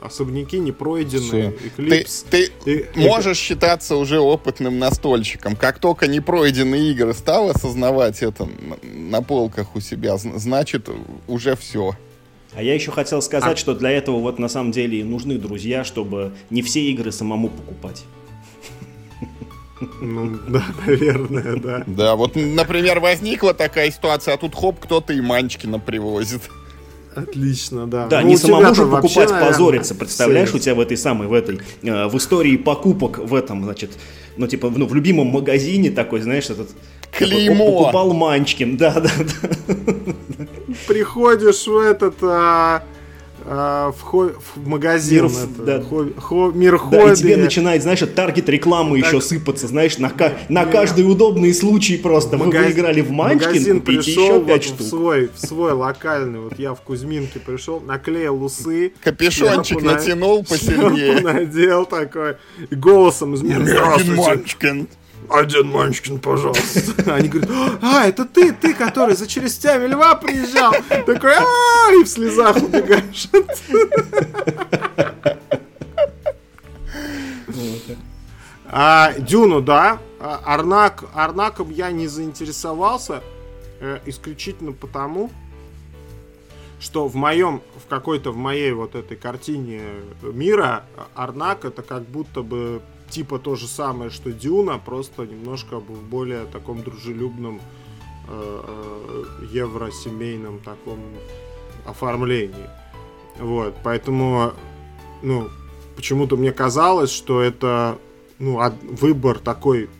особняки не пройденные, Всё. Эклипс. Ты, ты И- можешь считаться уже опытным настольщиком. Как только непройденные игры стал осознавать это на, на полках у себя, зн- значит, уже все. А я еще хотел сказать, А. что для этого вот на самом деле и нужны друзья, чтобы не все игры самому покупать. Ну, да, наверное, да. Да, вот, например, возникла такая ситуация, а тут хоп, кто-то и Манчкина привозит. Отлично, да. Да, Ну, не самому же вообще, покупать, наверное, позориться. Представляешь, все у тебя в этой самой, в этой, э, в истории покупок в этом, значит, ну, типа, ну, в любимом магазине такой, знаешь, этот... Клеймо. Покупал Манчкин, да, да, да. Приходишь в этот... а, а, в, хо- в магазин, Мир в- это, да. хо- хо- мир Да, и хобби. тебе начинает, знаешь, таргет рекламы Так. еще сыпаться, знаешь, на, ка- на каждый удобный случай просто. Магаз- выиграли в Манчкин, магазин купите пришел еще вот 5 в штук. свой, в свой локальный, вот я в Кузьминке пришел, наклеил усы, Капюшончик натянул посильнее. надел такой, и голосом из Манчкин. Один Манчкин, пожалуйста. Они говорят, а, это ты, ты, который за челюстями льва приезжал. Такой, а и в слезах убегаешь. А, Дюну, да. А, Арнак, Арнаком я не заинтересовался э, исключительно потому, что в моем, в какой-то в моей вот этой картине мира Арнак это как будто бы типа то же самое, что Дюна, просто немножко в более таком дружелюбном э, э, евросемейном таком оформлении. Вот, поэтому, ну, почему-то мне казалось, что это, ну, выбор такой,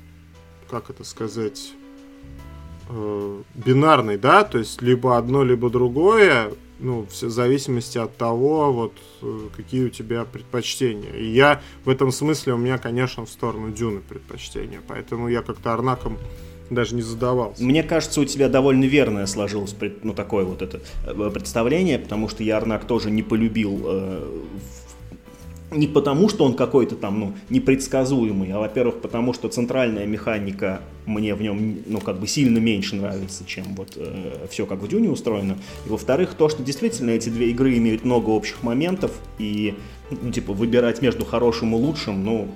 как это сказать, э, бинарный, да, то есть либо одно, либо другое, ну, в зависимости от того, вот, э, какие у тебя предпочтения. И я в этом смысле, у меня, конечно, в сторону Дюны предпочтения, поэтому я как-то Арнаком даже не задавался. Мне кажется, у тебя довольно верное сложилось ну, такое вот это э, представление, потому что я Арнак тоже не полюбил э, не потому, что он какой-то там, ну, непредсказуемый, а, во-первых, потому что центральная механика мне в нем, ну, как бы сильно меньше нравится, чем вот все как в Дюне устроено. И, во-вторых, то, что действительно эти две игры имеют много общих моментов, и, ну, типа, выбирать между хорошим и лучшим, ну,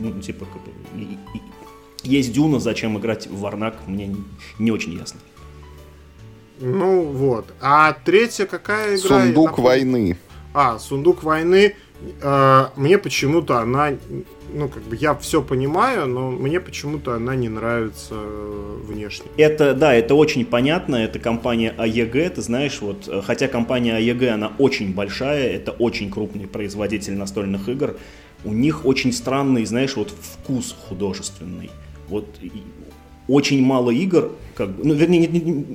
ну, типа, как бы, и- и- есть Дюна, зачем играть в Варнак, мне не, не очень ясно. Ну, вот. А третья какая игра? Сундук войны. А, сундук войны. Э, мне почему-то она, ну как бы я все понимаю, но мне почему-то она не нравится э, внешне. Это, да, это очень понятно, это компания АЕГ, ты знаешь, вот, э, хотя компания АЕГ, она очень большая, это очень крупный производитель настольных игр, у них очень странный, знаешь, вот вкус художественный. Вот очень мало игр, как бы, ну, вернее, не, не-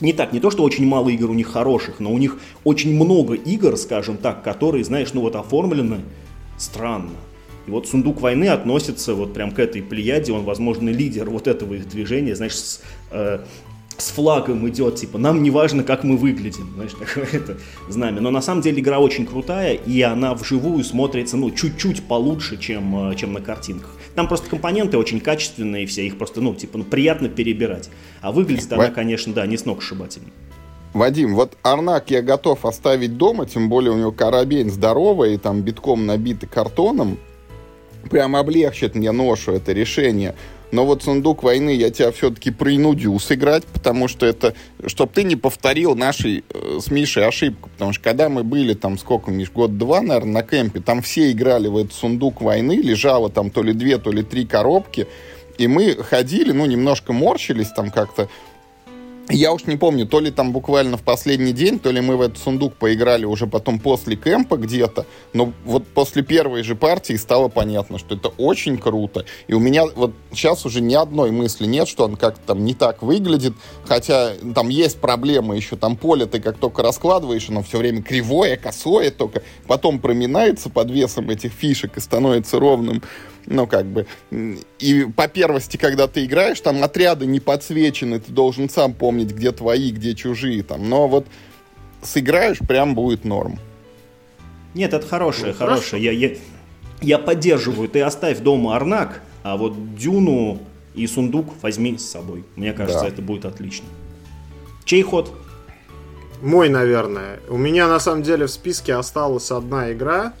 не так, не то, что очень мало игр у них хороших, но у них очень много игр, скажем так, которые, знаешь, ну вот оформлены странно. И вот «Сундук войны» относится вот прям к этой плеяде, он, возможно, лидер вот этого их движения, знаешь, с, э, с флагом идет, типа, нам не важно, как мы выглядим, знаешь, такое это знамя. Но на самом деле игра очень крутая, и она вживую смотрится, ну, чуть-чуть получше, чем, э, чем на картинках. Там просто компоненты очень качественные все, их просто, ну, типа, ну, приятно перебирать. А выглядит она, Ва- конечно, да, не сногсшибательно. Вадим, вот Арнак я готов оставить дома, тем более у него карабин здоровый, и там битком набитый картоном. Прям облегчит мне ношу это решение. Но вот сундук войны я тебя все-таки принудил сыграть, потому что это, чтобы ты не повторил нашей э, с Мишей ошибку. Потому что когда мы были там, сколько, Миш, год-два, наверное, на кемпе, там все играли в этот сундук войны, лежало там то ли две, то ли три коробки, и мы ходили, ну, немножко морщились там как-то, я уж не помню, то ли там буквально в последний день, то ли мы в этот сундук поиграли уже потом после кемпа где-то, но вот после первой же партии стало понятно, что это очень круто. И у меня вот сейчас уже ни одной мысли нет, что он как-то там не так выглядит, хотя там есть проблемы еще, там поле ты как только раскладываешь, оно все время кривое, косое только, потом проминается под весом этих фишек и становится ровным ну, как бы, и по первости, когда ты играешь, там отряды не подсвечены, ты должен сам помнить, где твои, где чужие, там, но вот сыграешь, прям будет норм. Нет, это хорошее, Ну, хорошее. Я, я, я поддерживаю. Ты оставь дома Арнак, а вот Дюну и сундук возьми с собой. Мне кажется, Да. это будет отлично. Чей ход? мой, наверное. У меня на самом деле в списке осталась одна игра.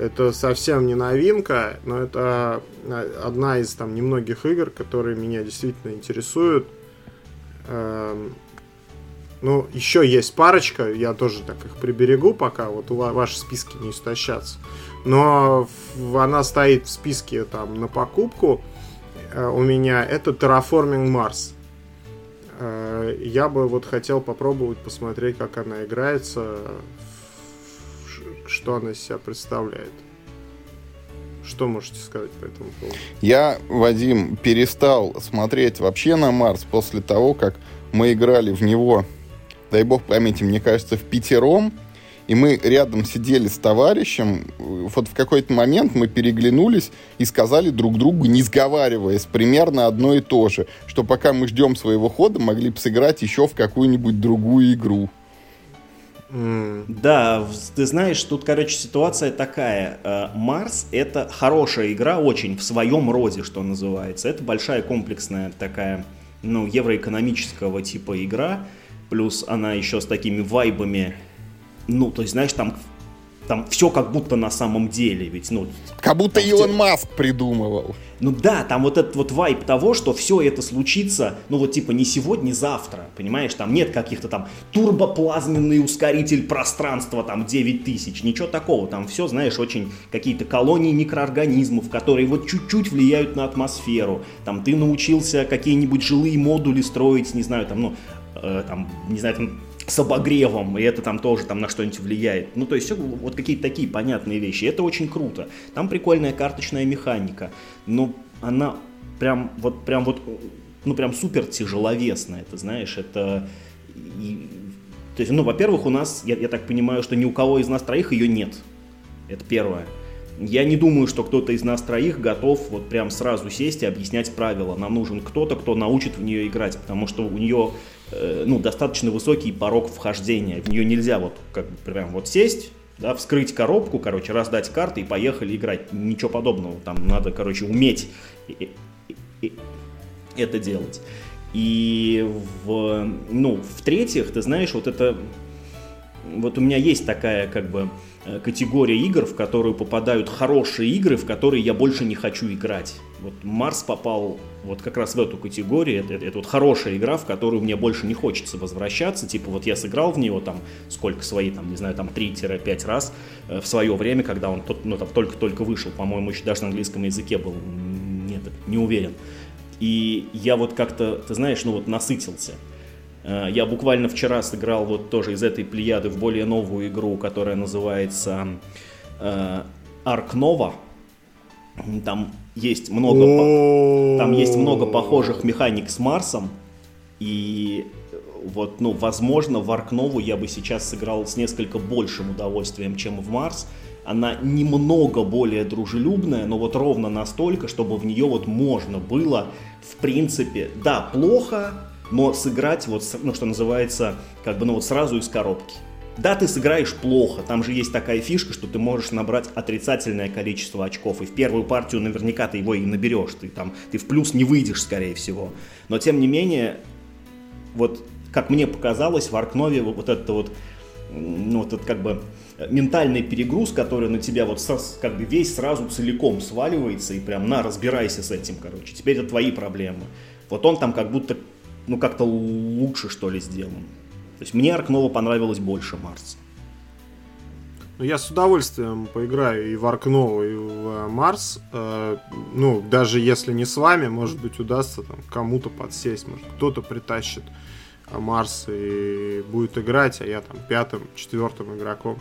Это совсем не новинка, но это а, одна из там немногих игр, которые меня действительно интересуют. Эм, ну, еще есть парочка, я тоже так их приберегу, пока вот у ваши списки не истощатся. Но она стоит в списке там на покупку э, у меня. Это Terraforming Mars. Э, я бы вот хотел попробовать посмотреть, как она играется, что она из себя представляет. Что можете сказать по этому поводу? Я, Вадим, перестал смотреть вообще на Марс после того, как мы играли в него, дай бог памяти, мне кажется, в пятером. И мы рядом сидели с товарищем. Вот в какой-то момент мы переглянулись и сказали друг другу, не сговариваясь, примерно одно и то же, что пока мы ждем своего хода, могли бы сыграть еще в какую-нибудь другую игру. Mm. Да, ты знаешь, тут, короче, ситуация такая. Э, Марс — это хорошая игра, очень в своем роде, что называется. Это большая комплексная такая, ну, евроэкономического типа игра. Плюс она еще с такими вайбами ну, то есть, знаешь, там там все как будто на самом деле, ведь, ну... Как будто Илон Маск придумывал. Ну да, там вот этот вот вайп того, что все это случится, ну вот типа не сегодня, не завтра, понимаешь, там нет каких-то там турбоплазменный ускоритель пространства, там 9000, ничего такого, там все, знаешь, очень какие-то колонии микроорганизмов, которые вот чуть-чуть влияют на атмосферу, там ты научился какие-нибудь жилые модули строить, не знаю, там, ну, э, там, не знаю, там с обогревом, и это там тоже там на что-нибудь влияет. Ну, то есть вот какие-то такие понятные вещи. Это очень круто. Там прикольная карточная механика, но она прям вот, прям вот, ну, прям супер тяжеловесная, ты знаешь, это... И, то есть, ну, во-первых, у нас, я, я так понимаю, что ни у кого из нас троих ее нет. Это первое. Я не думаю, что кто-то из нас троих готов вот прям сразу сесть и объяснять правила. Нам нужен кто-то, кто научит в нее играть, потому что у нее ну, достаточно высокий порог вхождения. В нее нельзя вот как бы прям вот сесть, да, вскрыть коробку, короче, раздать карты и поехали играть. Ничего подобного. Там надо, короче, уметь это делать. И в, ну, в-третьих, ты знаешь, вот это, вот у меня есть такая, как бы, Э, категория игр, в которую попадают хорошие игры, в которые я больше не хочу играть. Вот Марс попал вот как раз в эту категорию. Это, это, это вот хорошая игра, в которую мне больше не хочется возвращаться. Типа вот я сыграл в него там сколько свои, там, не знаю, там 3-5 раз э, в свое время, когда он тот, ну, там, только-только вышел. По-моему, еще даже на английском языке был. Нет, не уверен. И я вот как-то, ты знаешь, ну вот насытился. Э, я буквально вчера сыграл вот тоже из этой плеяды в более новую игру, которая называется э, Ark Nova. Там есть много, там есть много похожих механик с Марсом. И вот, ну, возможно, в Nova я бы сейчас сыграл с несколько большим удовольствием, чем в Марс. Она немного более дружелюбная, но вот ровно настолько, чтобы в нее вот можно было, в принципе, да, плохо, но сыграть вот, ну, что называется, как бы, ну, вот сразу из коробки. Да, ты сыграешь плохо, там же есть такая фишка, что ты можешь набрать отрицательное количество очков, и в первую партию наверняка ты его и наберешь, ты там, ты в плюс не выйдешь, скорее всего. Но, тем не менее, вот, как мне показалось, в Аркнове вот это вот, ну, вот этот как бы ментальный перегруз, который на тебя вот как бы весь сразу целиком сваливается, и прям на, разбирайся с этим, короче, теперь это твои проблемы. Вот он там как будто ну, как-то лучше, что ли, сделан. То есть мне Аркнова понравилось больше Марса. Ну, я с удовольствием поиграю и в Аркнову, и в э, Марс. Э, ну, даже если не с вами, может быть, удастся там кому-то подсесть. Может, кто-то притащит э, Марс и будет играть, а я там пятым, четвертым игроком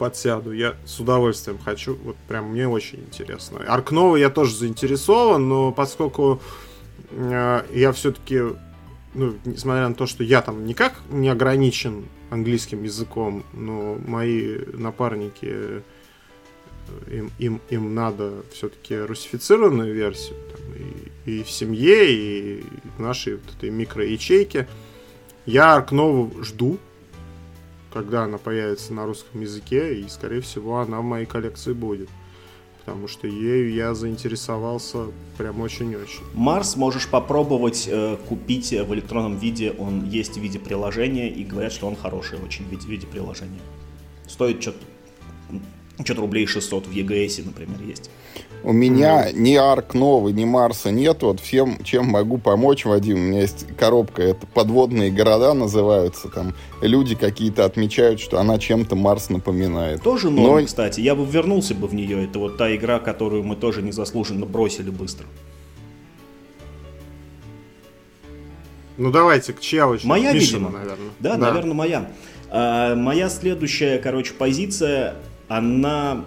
подсяду. Я с удовольствием хочу. Вот прям мне очень интересно. Аркнова я тоже заинтересован, но поскольку я все-таки, ну, несмотря на то, что я там никак не ограничен английским языком, но мои напарники, э, им, им, им надо все-таки русифицированную версию там, и, и в семье, и в нашей вот этой микроячейке. Я Аркнову жду, когда она появится на русском языке, и, скорее всего, она в моей коллекции будет. Потому что ею я заинтересовался прям очень-очень. Марс можешь попробовать э, купить в электронном виде, он есть в виде приложения, и говорят, что он хороший очень в виде, в виде приложения. Стоит что-то что-то рублей 600 в EGS, например, есть. У меня mm. ни арк новый, ни Марса нет. Вот всем, чем могу помочь, Вадим, у меня есть коробка, это подводные города называются. Там люди какие-то отмечают, что она чем-то Марс напоминает. Тоже норм, Но... кстати. Я бы вернулся бы в нее. Это вот та игра, которую мы тоже незаслуженно бросили быстро. Ну давайте, к чья очередь? Моя, Мишина, видимо. наверное. Да, да, наверное, моя. А, моя следующая, короче, позиция, она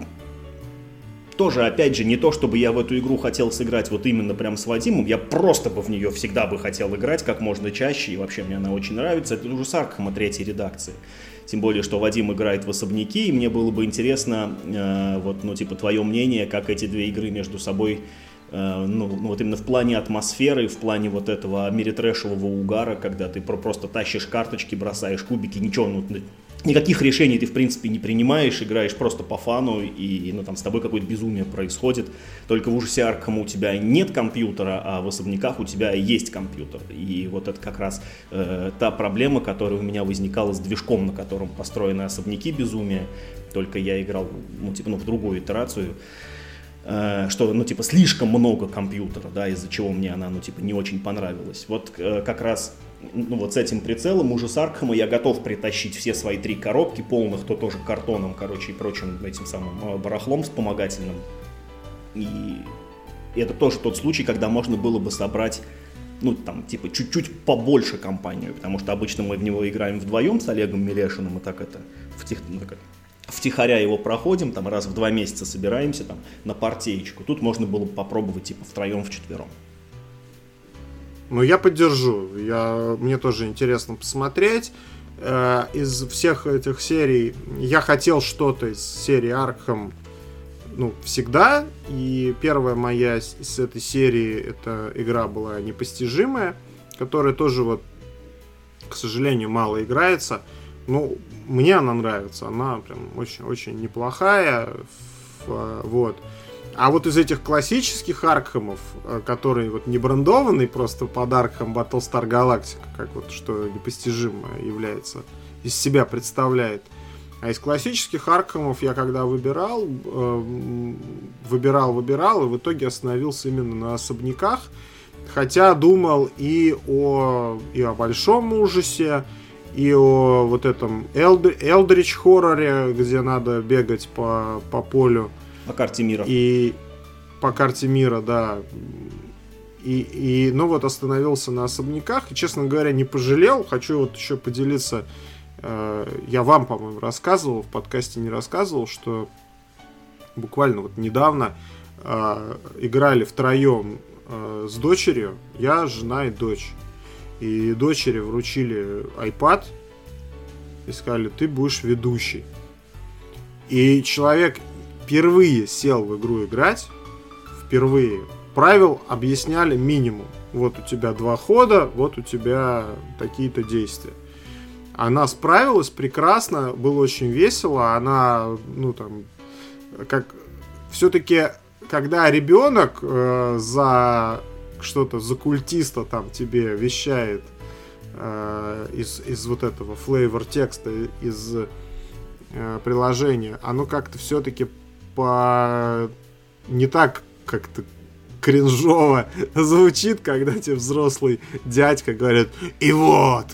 тоже, опять же, не то, чтобы я в эту игру хотел сыграть вот именно прям с Вадимом, я просто бы в нее всегда бы хотел играть как можно чаще, и вообще мне она очень нравится. Это уже с Аркхема третьей редакции. Тем более, что Вадим играет в особняки, и мне было бы интересно, э, вот, ну, типа, твое мнение, как эти две игры между собой э, ну, ну, вот именно в плане атмосферы, в плане вот этого мири-трэшевого угара, когда ты просто тащишь карточки, бросаешь кубики, ничего, ну, никаких решений ты, в принципе, не принимаешь, играешь просто по фану, и ну, там с тобой какое-то безумие происходит. Только в ужасе Аркхема у тебя нет компьютера, а в особняках у тебя есть компьютер. И вот это как раз э, та проблема, которая у меня возникала с движком, на котором построены особняки безумия. Только я играл, ну, типа, ну, в другую итерацию э, что, ну, типа, слишком много компьютера, да, из-за чего мне она, ну, типа, не очень понравилась. Вот э, как раз ну вот с этим прицелом ужас Аркхема я готов притащить все свои три коробки полных, то тоже картоном, короче, и прочим этим самым э, барахлом вспомогательным. И это тоже тот случай, когда можно было бы собрать ну, там, типа, чуть-чуть побольше компанию, потому что обычно мы в него играем вдвоем с Олегом Мелешиным, и так это, втих, ну, так, втихаря его проходим, там, раз в два месяца собираемся, там, на партеечку. Тут можно было бы попробовать, типа, втроем, вчетвером. Ну, я поддержу. Я, мне тоже интересно посмотреть. Э, из всех этих серий я хотел что-то из серии Арkham ну, всегда. И первая моя с этой серии, эта игра была непостижимая, которая тоже вот, к сожалению, мало играется. Ну, мне она нравится. Она прям очень-очень неплохая. Вот. А вот из этих классических Аркхемов, э, которые вот не брендованный просто под Аркхем Battlestar Galactica, как вот что непостижимо является, из себя представляет. А из классических Аркхемов я когда выбирал, э, выбирал, выбирал, и в итоге остановился именно на особняках. Хотя думал и о, и о большом ужасе, и о вот этом Элдрич хорроре, где надо бегать по, по полю. По карте мира. И по карте мира, да. И, и, ну вот остановился на особняках. И, честно говоря, не пожалел. Хочу вот еще поделиться. Э, я вам, по-моему, рассказывал, в подкасте не рассказывал, что буквально вот недавно э, играли втроем э, с дочерью. Я, жена и дочь. И дочери вручили iPad и сказали, ты будешь ведущий. И человек впервые сел в игру играть, впервые, правил объясняли минимум. Вот у тебя два хода, вот у тебя такие-то действия. Она справилась прекрасно, было очень весело. Она, ну там, как все-таки, когда ребенок э, за что-то, за культиста там тебе вещает э, из, из вот этого флейвор текста, из э, приложения, оно как-то все-таки по не так как-то кринжово звучит, когда тебе взрослый дядька говорит, и вот,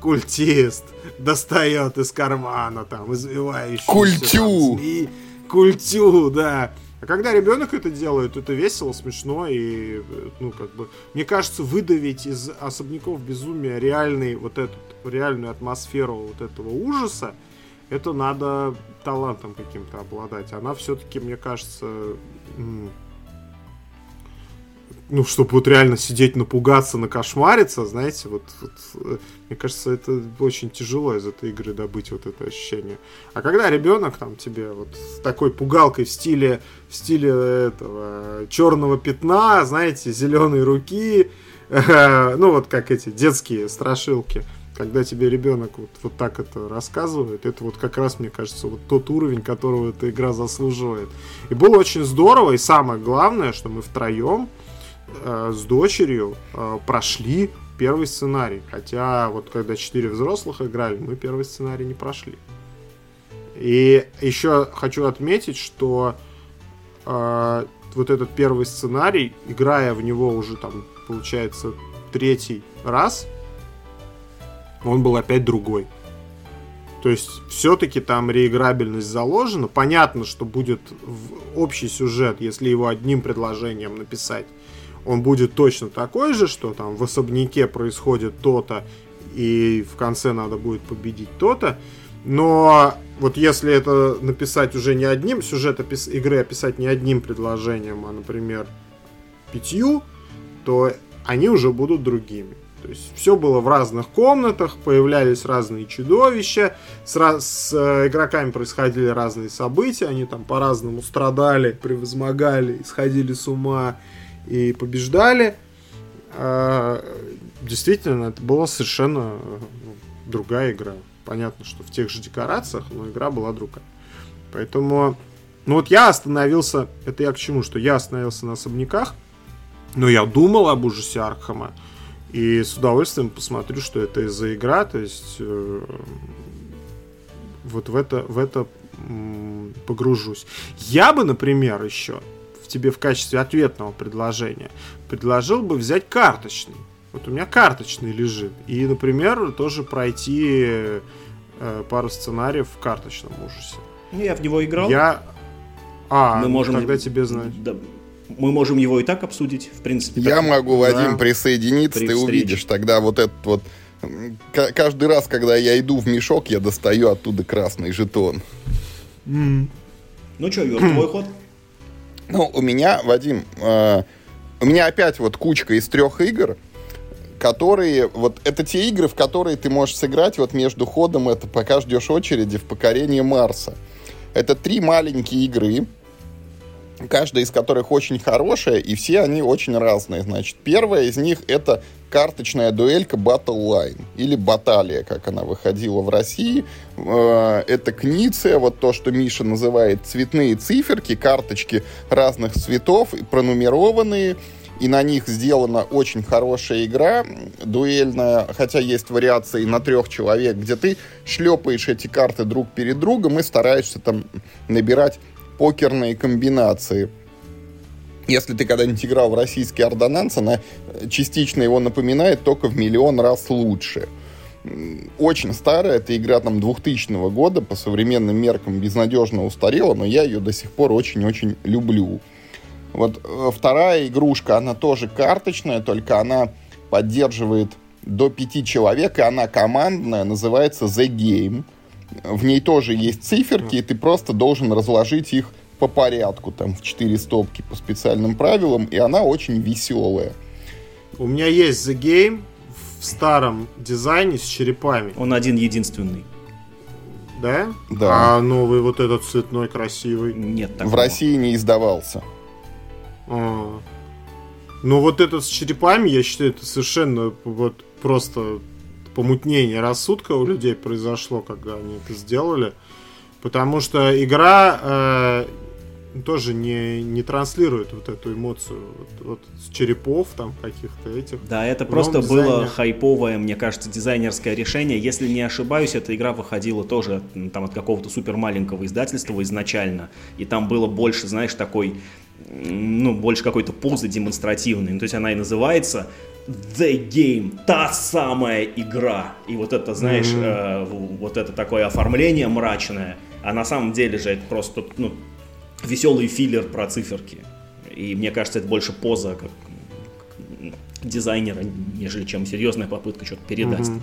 культист достает из кармана там извивающийся Культю! Там, и культю, да. А когда ребенок это делает, это весело, смешно и, ну, как бы, мне кажется, выдавить из особняков безумия реальный вот эту реальную атмосферу вот этого ужаса, это надо талантом каким-то обладать. Она все-таки, мне кажется, ну, чтобы вот реально сидеть, напугаться, накошмариться, знаете, вот, вот э, мне кажется, это очень тяжело из этой игры добыть вот это ощущение. А когда ребенок там тебе вот с такой пугалкой в стиле, в стиле этого черного пятна, знаете, зеленой руки, э, ну вот как эти детские страшилки, когда тебе ребенок вот, вот так это рассказывает, это вот как раз, мне кажется, вот тот уровень, которого эта игра заслуживает. И было очень здорово, и самое главное, что мы втроем э, с дочерью э, прошли первый сценарий. Хотя вот когда четыре взрослых играли, мы первый сценарий не прошли. И еще хочу отметить, что э, вот этот первый сценарий, играя в него уже там, получается, третий раз, он был опять другой. То есть все-таки там реиграбельность заложена. Понятно, что будет общий сюжет, если его одним предложением написать. Он будет точно такой же, что там в особняке происходит то-то, и в конце надо будет победить то-то. Но вот если это написать уже не одним, сюжет опис- игры описать не одним предложением, а, например, пятью, то они уже будут другими. То есть все было в разных комнатах, появлялись разные чудовища, с, с э, игроками происходили разные события, они там по-разному страдали, превозмогали, сходили с ума и побеждали. А, действительно, это была совершенно э, другая игра. Понятно, что в тех же декорациях, но игра была другая. Поэтому, ну вот я остановился, это я к чему, что я остановился на особняках, но я думал об ужасе Аркхема. И с удовольствием посмотрю, что это из-за игра. То есть э, вот в это, в это погружусь. Я бы, например, еще в тебе в качестве ответного предложения предложил бы взять карточный. Вот у меня карточный лежит. И, например, тоже пройти э, пару сценариев в карточном ужасе. Ну, я в него играл. Я... А, Мы ну, можем... тогда тебе знать. Мы можем его и так обсудить, в принципе. Я так. могу, Вадим, Да. присоединиться, При ты встрече. увидишь тогда вот этот вот... Каждый раз, когда я иду в мешок, я достаю оттуда красный жетон. Ну что, Юр, твой ход? Ну, у меня, Вадим, э, у меня опять вот кучка из трех игр, которые, вот это те игры, в которые ты можешь сыграть вот между ходом, это пока ждешь очереди в покорении Марса. Это три маленькие игры, каждая из которых очень хорошая, и все они очень разные. Значит, первая из них это карточная дуэлька Battle Line, или Баталия, как она выходила в России. Э, Это книция, вот то, что Миша называет цветные циферки, карточки разных цветов, пронумерованные, и на них сделана очень хорошая игра дуэльная, хотя есть вариации на трех человек, где ты шлепаешь эти карты друг перед другом и стараешься там набирать покерные комбинации. Если ты когда-нибудь играл в российский ордонанс, она э, частично его напоминает, только в миллион раз лучше. Очень старая, эта игра там 2000 года, по современным меркам безнадежно устарела, но я ее до сих пор очень-очень люблю. Вот э, вторая игрушка, она тоже карточная, только она поддерживает до пяти человек, и она командная, называется The Game. В ней тоже есть циферки, и ты просто должен разложить их по порядку, там, в четыре стопки по специальным правилам, и она очень веселая. У меня есть The Game в старом дизайне с черепами. Он один единственный. Да? Да. А новый вот этот цветной красивый. Нет В такого. России не издавался. А. Ну вот этот с черепами, я считаю, это совершенно вот просто помутнение рассудка у людей произошло, когда они это сделали. Потому что игра э, тоже не, не транслирует вот эту эмоцию вот, вот с черепов там каких-то этих. Да, это В просто новом было дизайне. хайповое, мне кажется, дизайнерское решение. Если не ошибаюсь, эта игра выходила тоже там от какого-то супер маленького издательства изначально. И там было больше, знаешь, такой, ну, больше какой-то позы демонстративной. Ну, то есть она и называется The Game, та самая игра. И вот это, знаешь, Мгм. э, вот это такое оформление мрачное, а на самом деле же это просто, ну, веселый филлер про циферки. И мне кажется, это больше поза как м, дизайнера, нежели чем серьезная попытка что-то передать. Мгм.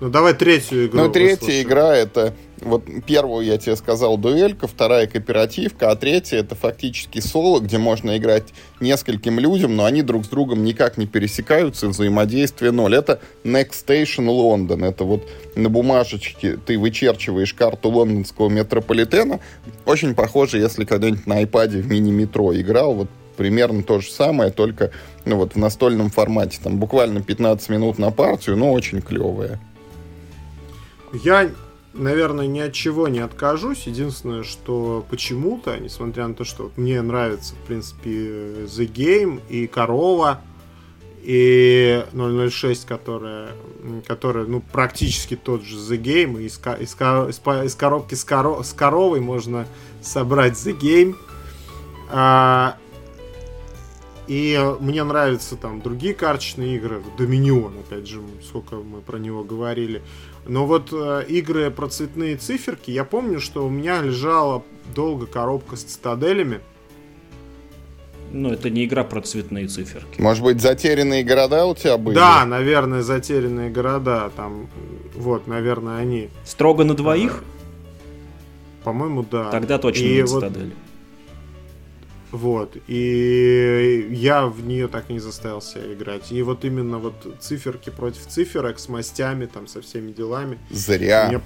Ну давай третью игру. Ну, третья выслушаем. игра это вот первую я тебе сказал дуэлька, вторая кооперативка, а третья это фактически соло, где можно играть нескольким людям, но они друг с другом никак не пересекаются, взаимодействие ноль. Это Next Station London. Это вот на бумажечке ты вычерчиваешь карту лондонского метрополитена. Очень похоже, если когда-нибудь на iPad в мини-метро играл, вот примерно то же самое, только ну, вот в настольном формате. Там буквально 15 минут на партию, но очень клевая. Я, наверное, ни от чего не откажусь. Единственное, что почему-то, несмотря на то, что мне нравится, в принципе, The Game и Корова, и 006, которая, которая ну, практически тот же The Game, и из, из, из, из коробки с, коро, с коровой можно собрать The Game. А, и мне нравятся там другие карточные игры, Доминион, опять же, сколько мы про него говорили. Но вот э, игры про цветные циферки, я помню, что у меня лежала долго коробка с цитаделями. Ну, это не игра про цветные циферки. Может быть, затерянные города у тебя были? Да, наверное, затерянные города. Там, вот, наверное, они. Строго на двоих? По-моему, да. Тогда точно и не вот, цитадель. Вот. И я в нее так и не заставил себя играть. И вот именно вот циферки против циферок с мастями, там, со всеми делами. Зря. Мне,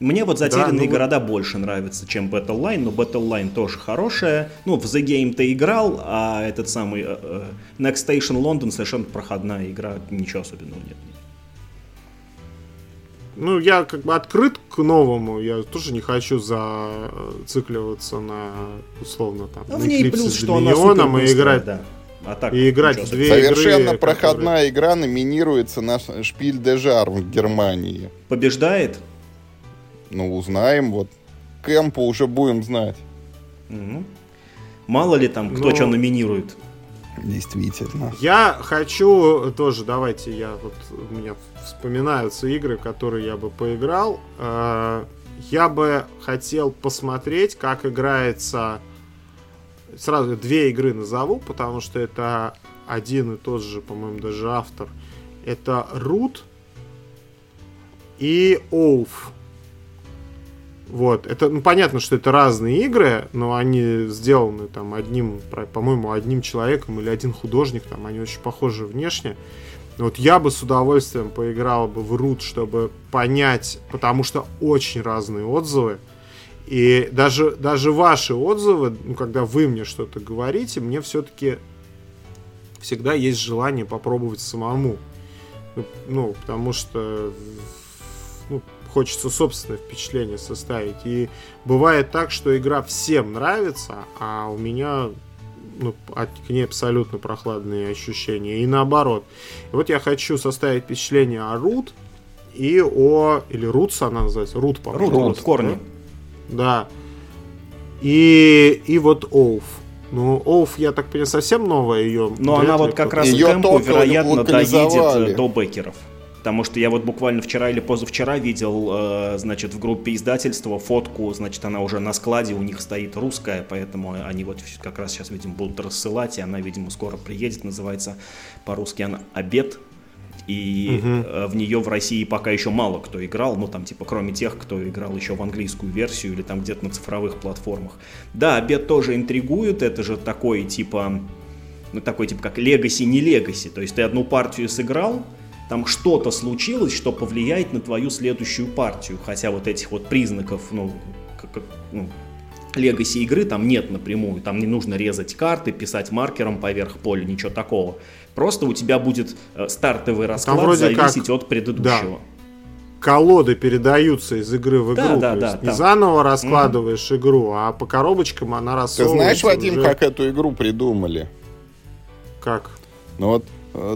Мне вот затерянные Да, ну города больше нравятся, чем Battle Line, но Battle Line тоже хорошая. Ну, в The Game ты играл, а этот самый э, Next Station London совершенно проходная игра, ничего особенного нет. Ну, я как бы открыт к новому, я тоже не хочу зацикливаться на, условно, там, Ну, на в ней плюс, с что она и играть. да. А так, и играть в две. Совершенно игры, проходная игра номинируется на Шпиль де Жар в Германии. Побеждает? Ну, узнаем, вот. Кэмпу уже будем знать. Мгм. Мало ли там, кто Но- что номинирует. Действительно. Я хочу тоже, давайте я вот у меня вспоминаются игры, которые я бы поиграл. Э, Я бы хотел посмотреть, как играется. Сразу две игры назову, потому что это один и тот же, по-моему, даже автор. Это Root и Oath. Вот, это, ну, понятно, что это разные игры, но они сделаны там одним, по-моему, одним человеком или один художник, там они очень похожи внешне. Вот я бы с удовольствием поиграл бы в Root, чтобы понять, потому что очень разные отзывы. И даже, даже ваши отзывы, ну, когда вы мне что-то говорите, мне все-таки всегда есть желание попробовать самому. Ну, Ну, потому что ну, хочется собственное впечатление составить. И бывает так, что игра всем нравится, а у меня ну, от, к ней абсолютно прохладные ощущения. И наоборот. И вот я хочу составить впечатление о Рут и о... Или Рутс она называется? Рут, по-моему. Рут, Рут, корни. Да. И, и вот Оуф. Ну, Оуф, я так понимаю, совсем новая ее. Но она вот как раз Её к Кэмпу, вероятно, доедет э, до Бекеров. Потому что я вот буквально вчера или позавчера видел, э, значит, в группе издательства фотку, значит, она уже на складе, у них стоит русская, поэтому они вот как раз сейчас, видимо, будут рассылать, и она, видимо, скоро приедет, называется по-русски она «Обед», и э, в нее в России пока еще мало кто играл, ну там типа кроме тех, кто играл еще в английскую версию или там где-то на цифровых платформах. Да, обед тоже интригует, это же такой типа, ну такой типа как Legacy, не Legacy, то есть ты одну партию сыграл, там что-то случилось, что повлияет на твою следующую партию, хотя вот этих вот признаков, ну, как, как, ну Legacy игры там нет напрямую, там не нужно резать карты, писать маркером поверх поля, ничего такого. Просто у тебя будет э, стартовый расклад вроде как- зависеть от предыдущего. колоды передаются из игры в Да, игру. да, да, есть не там. заново раскладываешь игру, а по коробочкам она Ты рассовывается. знаешь, Вадим, уже как эту игру придумали? Как? Ну вот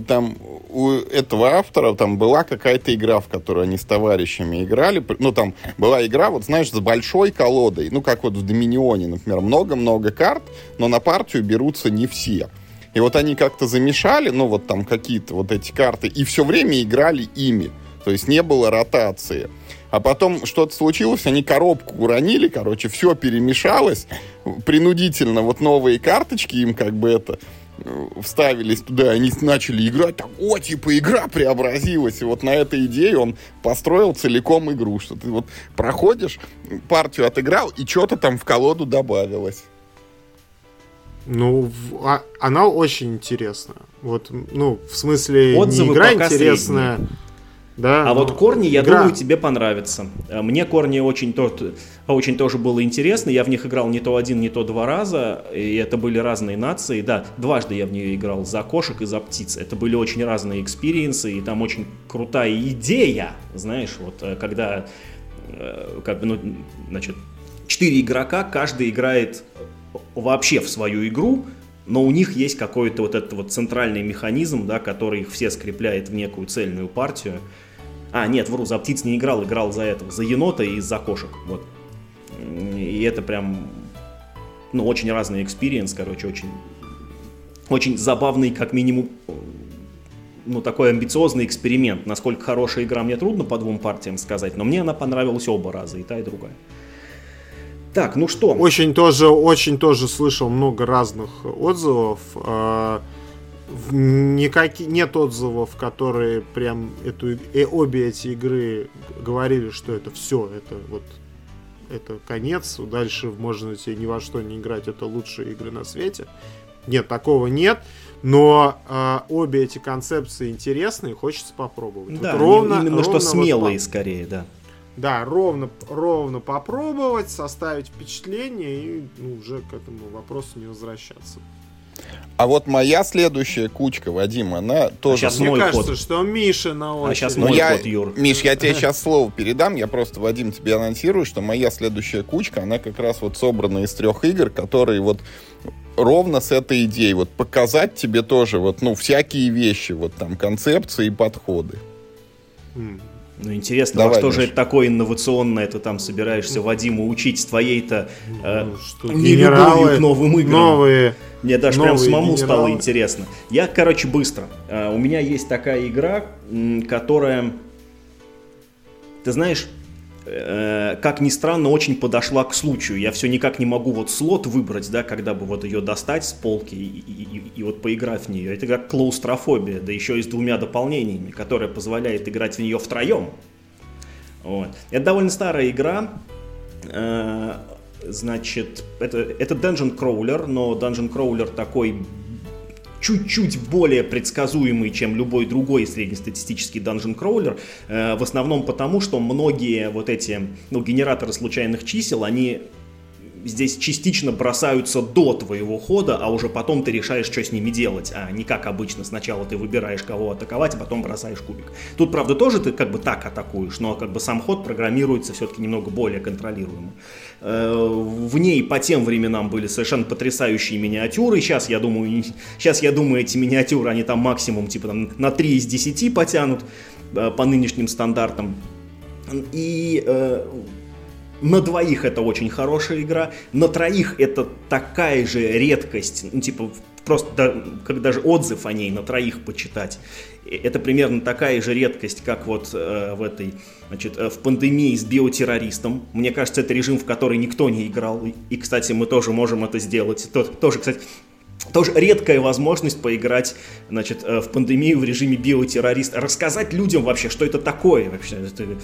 там у этого автора там была какая-то игра, в которую они с товарищами играли. Ну, там была игра, вот знаешь, с большой колодой. Ну, как вот в Доминионе, например, много-много карт, но на партию берутся не все. И вот они как-то замешали, ну, вот там какие-то вот эти карты, и все время играли ими. То есть не было ротации. А потом что-то случилось, они коробку уронили, короче, все перемешалось. Принудительно вот новые карточки им как бы это э, вставились туда, они начали играть, там, о, типа, игра преобразилась. И вот на этой идее он построил целиком игру, что ты вот проходишь, партию отыграл, и что-то там в колоду добавилось. Ну, в- а- она очень интересная. Вот, ну, в смысле, Отзывы не игра интересная. Да, а но вот корни, я игра- думаю, тебе понравится. Э, Мне корни очень, тот, очень тоже было интересно. Я в них играл не то один, не то два раза. И это были разные нации. Да, дважды я в нее играл за кошек и за птиц. Это были очень разные experience ы. И там очень крутая идея. Знаешь, вот э, когда э, как бы, ну, значит, четыре игрока, каждый играет вообще в свою игру, но у них есть какой-то вот этот вот центральный механизм, да, который их все скрепляет в некую цельную партию. А, нет, вру, за птиц не играл, играл за этого, за енота и за кошек, вот. И это прям, ну, очень разный experience, короче, очень, очень забавный, как минимум, ну, такой амбициозный эксперимент. Насколько хорошая игра, мне трудно по двум партиям сказать, но мне она понравилась оба раза, и та, и другая. Так, ну что? Очень тоже, очень тоже слышал много разных отзывов. Никаки, нет отзывов, которые прям эту, э, обе эти игры говорили, что это все, это вот это конец, дальше можно тебе ни во что не играть, это лучшие игры на свете. Нет, такого нет. Но э, обе эти концепции интересные, хочется попробовать. Вот Да, ровно, именно что ровно вот смелые по- скорее, да. да, ровно, ровно попробовать, составить впечатление и ну, уже к этому вопросу не возвращаться. А вот моя следующая кучка, Вадим, она тоже... щас Мне мой кажется, ход. что Миша на очереди. А щас Ну, мой я, ход, Юр. Миш, я тебе сейчас слово передам. Я просто, Вадим, тебе анонсирую, что моя следующая кучка, она как раз вот собрана из трех игр, которые вот ровно с этой идеей. Вот показать тебе тоже вот, ну, всякие вещи, вот там, концепции и подходы. Ну, интересно, Давай, во что же Миш. это такое инновационное ты там собираешься Вадиму учить с твоей-то э, Ну, что, нелюбовью к новым играм? Новые. Мне даже прям новые самому стало генералы. интересно. Я, короче, быстро. Э, У меня есть такая игра, которая, ты знаешь, э, как ни странно, очень подошла к случаю. Я все никак не могу вот слот выбрать, да, когда бы вот ее достать с полки и, и- и- и вот поиграть в нее. Это как клаустрофобия, да еще и с двумя дополнениями, которая позволяет играть в нее втроем. Вот. Это довольно старая игра. Э, Значит, это, это Dungeon Crawler, но Dungeon Crawler такой чуть-чуть более предсказуемый, чем любой другой среднестатистический Dungeon Crawler, э, в основном потому, что многие вот эти ну, генераторы случайных чисел, они здесь частично бросаются до твоего хода, а уже потом ты решаешь, что с ними делать, а не как обычно. Сначала ты выбираешь, кого атаковать, а потом бросаешь кубик. Тут, правда, тоже ты как бы так атакуешь, но как бы сам ход программируется все-таки немного более контролируемо. Э, В ней по тем временам были совершенно потрясающие миниатюры. Сейчас, я думаю, сейчас, я думаю, эти миниатюры, они там максимум типа там, на 3 из 10 потянут э, по нынешним стандартам. И э, на двоих это очень хорошая игра, на троих это такая же редкость, ну, типа, просто да- как даже отзыв о ней на троих почитать. И Это примерно такая же редкость, как вот э, в этой, значит, э, в пандемии с биотеррористом. Мне кажется, это режим, в который никто не играл. И, кстати, мы тоже можем это сделать. То- тоже, кстати, тоже редкая возможность поиграть, значит, э, в пандемию в режиме биотеррорист, рассказать людям вообще, что это такое вообще, это-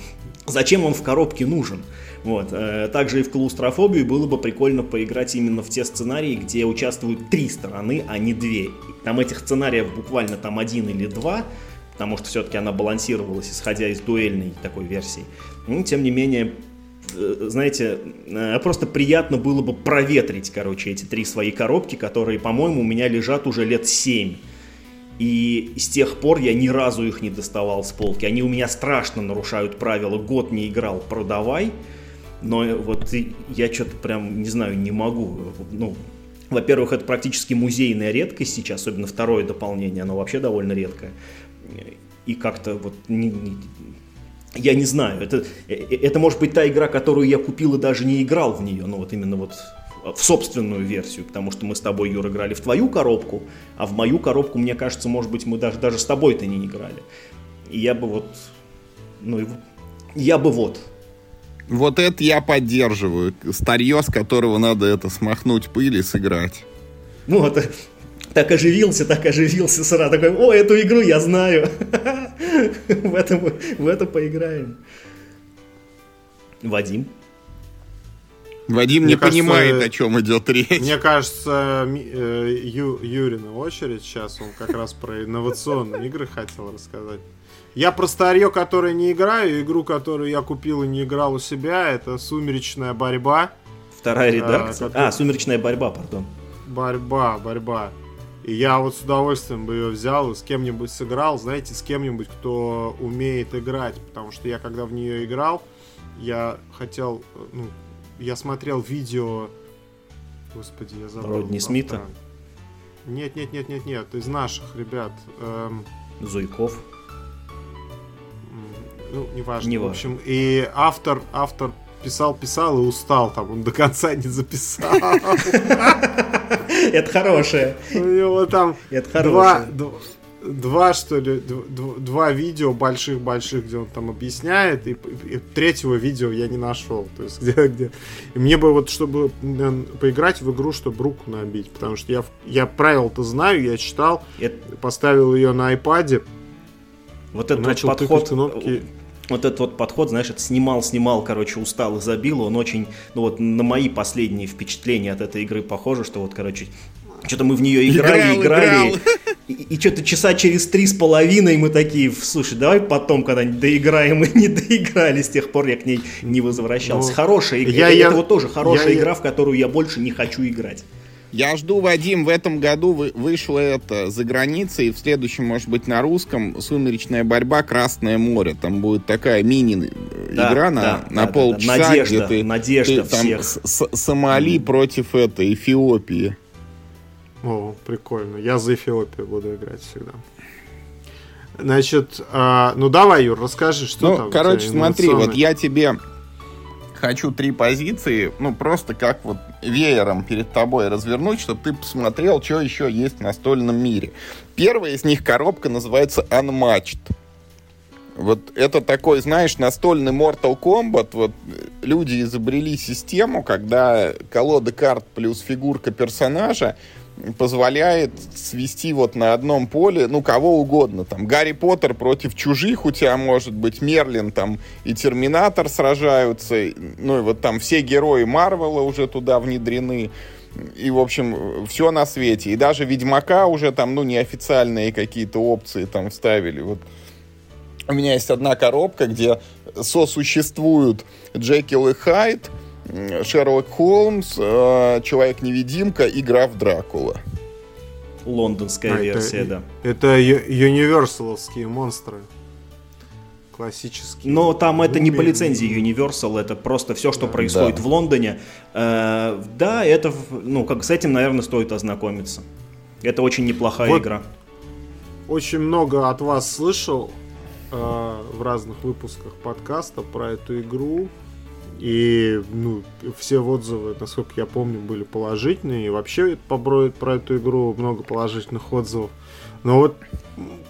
зачем он в коробке нужен. Вот. э, Также и в клаустрофобию было бы прикольно поиграть именно в те сценарии, где участвуют три стороны, а не две. Там этих сценариев буквально там один или два, потому что все-таки она балансировалась, исходя из дуэльной такой версии. Но, тем не менее, э, знаете, э, просто приятно было бы проветрить, короче, эти три свои коробки, которые, по-моему, у меня лежат уже лет семь. И с тех пор я ни разу их не доставал с полки. Они у меня страшно нарушают правила. Год не играл, продавай. Но вот я что-то прям, не знаю, не могу. Ну, во-первых, это практически музейная редкость сейчас, особенно второе дополнение, оно вообще довольно редкое. И как-то вот не- не- я не знаю, это, э, это может быть та игра, которую я купил и даже не играл в нее, ну вот именно вот в собственную версию, потому что мы с тобой, Юр, играли в твою коробку, а в мою коробку, мне кажется, может быть, мы даже, даже с тобой-то не играли. И я бы вот, ну, я бы вот, Вот это я поддерживаю. Старье, с которого надо это смахнуть пыль и сыграть. ну, это, так оживился, так оживился сразу, такой, о, эту игру я знаю, в это, мы- в это поиграем. Вадим? Вадим Мне не кажется, понимает, о чем идет речь. Мне кажется, э, Ю- Юрина очередь сейчас, он как раз про инновационные игры хотел рассказать. Я про старье, которое не играю, игру, которую я купил и не играл у себя, это «Сумеречная борьба». Вторая редакция? А, который... а «Сумеречная борьба», пардон. Борьба, борьба. И я вот с удовольствием бы ее взял и с кем-нибудь сыграл, знаете, с кем-нибудь, кто умеет играть. Потому что я, когда в нее играл, я хотел, ну, я смотрел видео, господи, я забыл. Родни Смита? Нет, нет, нет, нет, нет, из наших ребят. Эм... Зуйков? Ну, неважно. Не в общем, и автор, автор писал, писал и устал, там он до конца не записал. Это хорошее. У него там Это хорошее два, что ли, два видео больших-больших, где он там объясняет, и, и третьего видео я не нашел. То есть, где, где... И мне бы вот, чтобы поиграть в игру, чтобы руку набить, потому что я, я правила-то знаю, я читал, Это... поставил ее на iPad, вот этот начал вот подход, кнопки. Вот этот вот подход, знаешь, это снимал, снимал, короче, устал и забил. Он очень, ну вот на мои последние впечатления от этой игры похоже, что вот, короче, что-то мы в нее играли, играл, играли. Играл. И, и что-то часа через три с половиной мы такие, слушай, давай потом когда-нибудь доиграем. Мы не доиграли, с тех пор я к ней не возвращался. Ну, хорошая игра. Я, это я, вот тоже хорошая я, игра, я... в которую я больше не хочу играть. Я жду, Вадим, в этом году вышло это за границей, и в следующем, может быть, на русском «Сумеречная борьба. Красное море». Там будет такая мини-игра да, на, да, на да, полчаса, да, Надежда, где ты, надежда ты там с, с, Сомали mm. против этой Эфиопии. О, прикольно. Я за Эфиопию буду играть всегда. Значит, э, ну давай, Юр, расскажи, что ну, там. Короче, смотри, вот я тебе хочу три позиции, ну, просто как вот веером перед тобой развернуть, чтобы ты посмотрел, что еще есть в настольном мире. Первая из них коробка называется Unmatched. Вот это такой, знаешь, настольный Mortal Kombat. Вот люди изобрели систему, когда колода карт плюс фигурка персонажа позволяет свести вот на одном поле, ну, кого угодно. Там Гарри Поттер против чужих у тебя может быть, Мерлин там и Терминатор сражаются, ну, и вот там все герои Марвела уже туда внедрены. И, в общем, все на свете. И даже Ведьмака уже там, ну, неофициальные какие-то опции там вставили. Вот у меня есть одна коробка, где сосуществуют Джекил и Хайд, Шерлок Холмс, э, Человек-невидимка и граф Дракула. Лондонская а, версия, это, да. Это юниверсаловские монстры. Классические. Но там это не по лицензии Universal, это просто все, что происходит да. в Лондоне. Э, да, это, ну, как с этим, наверное, стоит ознакомиться. Это очень неплохая вот игра. Очень много от вас слышал э, в разных выпусках подкаста про эту игру. И ну, все отзывы, насколько я помню, были положительные. И вообще про, про эту игру много положительных отзывов. Но вот,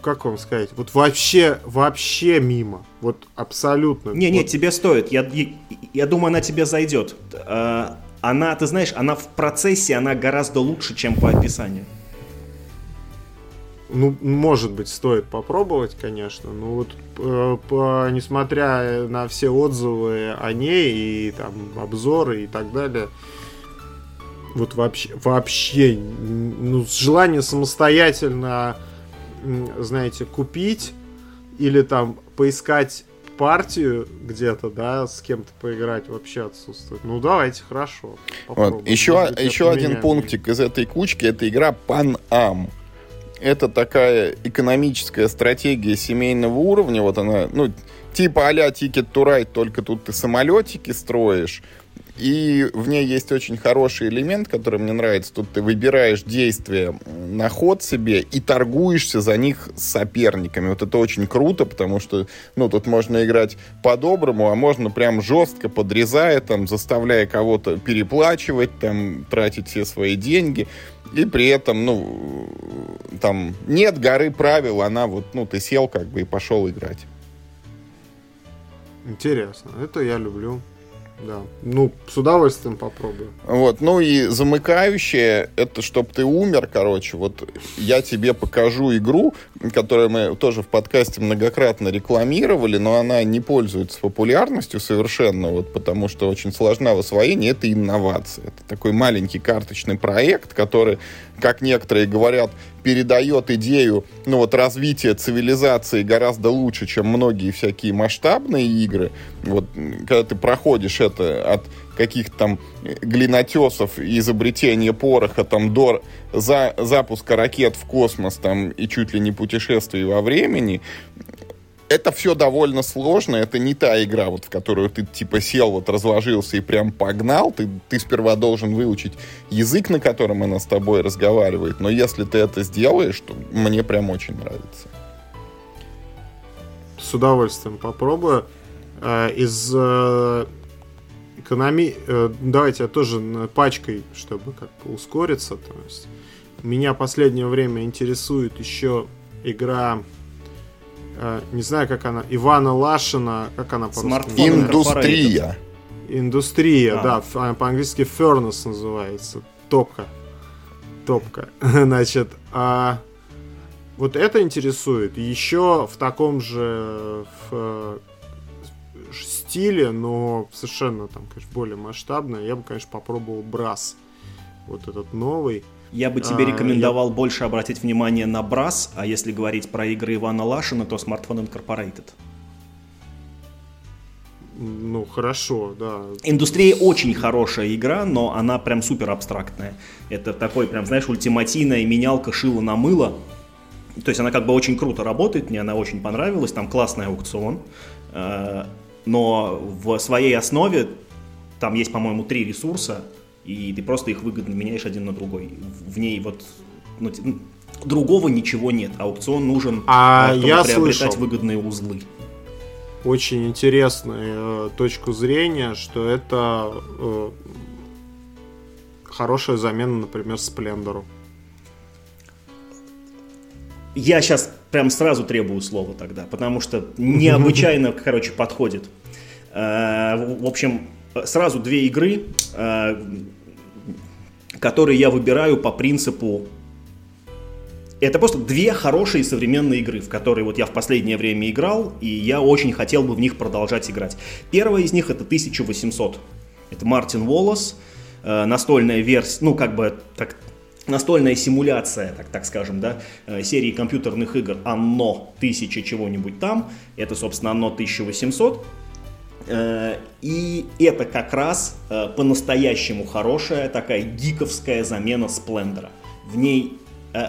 как вам сказать, вот вообще, вообще мимо. Вот абсолютно. Не-не, вот. тебе стоит. Я, я, я думаю, она тебе зайдет. А, она, ты знаешь, она в процессе, она гораздо лучше, чем по описанию. Ну, может быть, стоит попробовать, конечно. Но вот э, по, несмотря на все отзывы о ней и там обзоры и так далее, вот вообще, вообще, ну, желание самостоятельно, знаете, купить или там поискать партию где-то, да, с кем-то поиграть вообще отсутствует. Ну давайте, хорошо. Вот. Еще, еще один пунктик из этой кучки, это игра Pan Am это такая экономическая стратегия семейного уровня. Вот она, ну, типа а-ля Ticket to Ride, только тут ты самолетики строишь. И в ней есть очень хороший элемент, который мне нравится. Тут ты выбираешь действия на ход себе и торгуешься за них с соперниками. Вот это очень круто, потому что, ну, тут можно играть по-доброму, а можно прям жестко подрезая, там, заставляя кого-то переплачивать, там, тратить все свои деньги. И при этом, ну, там нет горы правил, она вот, ну, ты сел как бы и пошел играть. Интересно, это я люблю. Да. Ну, с удовольствием попробую. Вот, ну и замыкающее, это чтобы ты умер, короче. Вот я тебе покажу игру, которую мы тоже в подкасте многократно рекламировали, но она не пользуется популярностью совершенно, вот потому что очень сложна в освоении. Это инновация. Это такой маленький карточный проект, который, как некоторые говорят, передает идею ну, вот, развития цивилизации гораздо лучше, чем многие всякие масштабные игры. Вот, когда ты проходишь это от каких-то там глинотесов и изобретения пороха там до за, запуска ракет в космос там и чуть ли не путешествий во времени, это все довольно сложно, это не та игра, вот, в которую ты типа сел, вот разложился и прям погнал, ты, ты сперва должен выучить язык, на котором она с тобой разговаривает, но если ты это сделаешь, то мне прям очень нравится. С удовольствием попробую. Э, из э, экономи... Э, давайте я тоже пачкой, чтобы как бы ускориться. То есть меня последнее время интересует еще игра Э, не знаю, как она, Ивана Лашина, как она по-русски? Индустрия. Индустрия, а. да, по-английски Furnace называется, топка. Топка. Значит, а вот это интересует. Еще в таком же в, э, стиле, но совершенно там, конечно, более масштабно. Я бы, конечно, попробовал Брас. Вот этот новый. Я бы тебе а, рекомендовал я... больше обратить внимание на Брас, а если говорить про игры Ивана Лашина, то Smartphone Incorporated. Ну, хорошо, да. Индустрия очень хорошая игра, но она прям супер абстрактная. Это такой прям, знаешь, ультимативная менялка шила на мыло. То есть она как бы очень круто работает, мне она очень понравилась, там классный аукцион. Но в своей основе там есть, по-моему, три ресурса и ты просто их выгодно меняешь один на другой. В ней вот ну, другого ничего нет. Аукцион нужен, а чтобы я приобретать слышал. выгодные узлы. Очень интересную э, точку зрения, что это э, хорошая замена, например, Сплендеру. Я сейчас прям сразу требую слова тогда, потому что необычайно, короче, подходит. Э, в общем, сразу две игры, э, которые я выбираю по принципу это просто две хорошие современные игры, в которые вот я в последнее время играл, и я очень хотел бы в них продолжать играть. Первая из них это 1800. Это Мартин Волос, э, настольная версия, ну как бы так, настольная симуляция, так, так скажем, да, э, серии компьютерных игр Анно 1000 чего-нибудь там. Это, собственно, Анно 1800. Э, и это как раз э, по-настоящему хорошая такая гиковская замена Сплендера. В ней,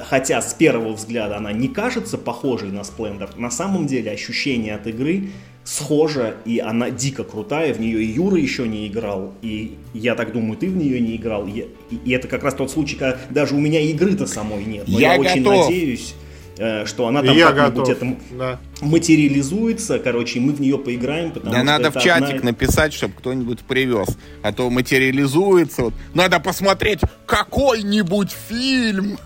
хотя с первого взгляда она не кажется похожей на Сплендер, на самом деле ощущение от игры схожа, и она дико крутая, в нее и Юра еще не играл, и я так думаю, ты в нее не играл, и, и это как раз тот случай, когда даже у меня игры-то самой нет, но я, я очень надеюсь, Э, что она там как-нибудь это да. материализуется, короче, и мы в нее поиграем, потому да что надо в чатик одна... написать, чтобы кто-нибудь привез, а то материализуется. Вот. Надо посмотреть какой-нибудь фильм.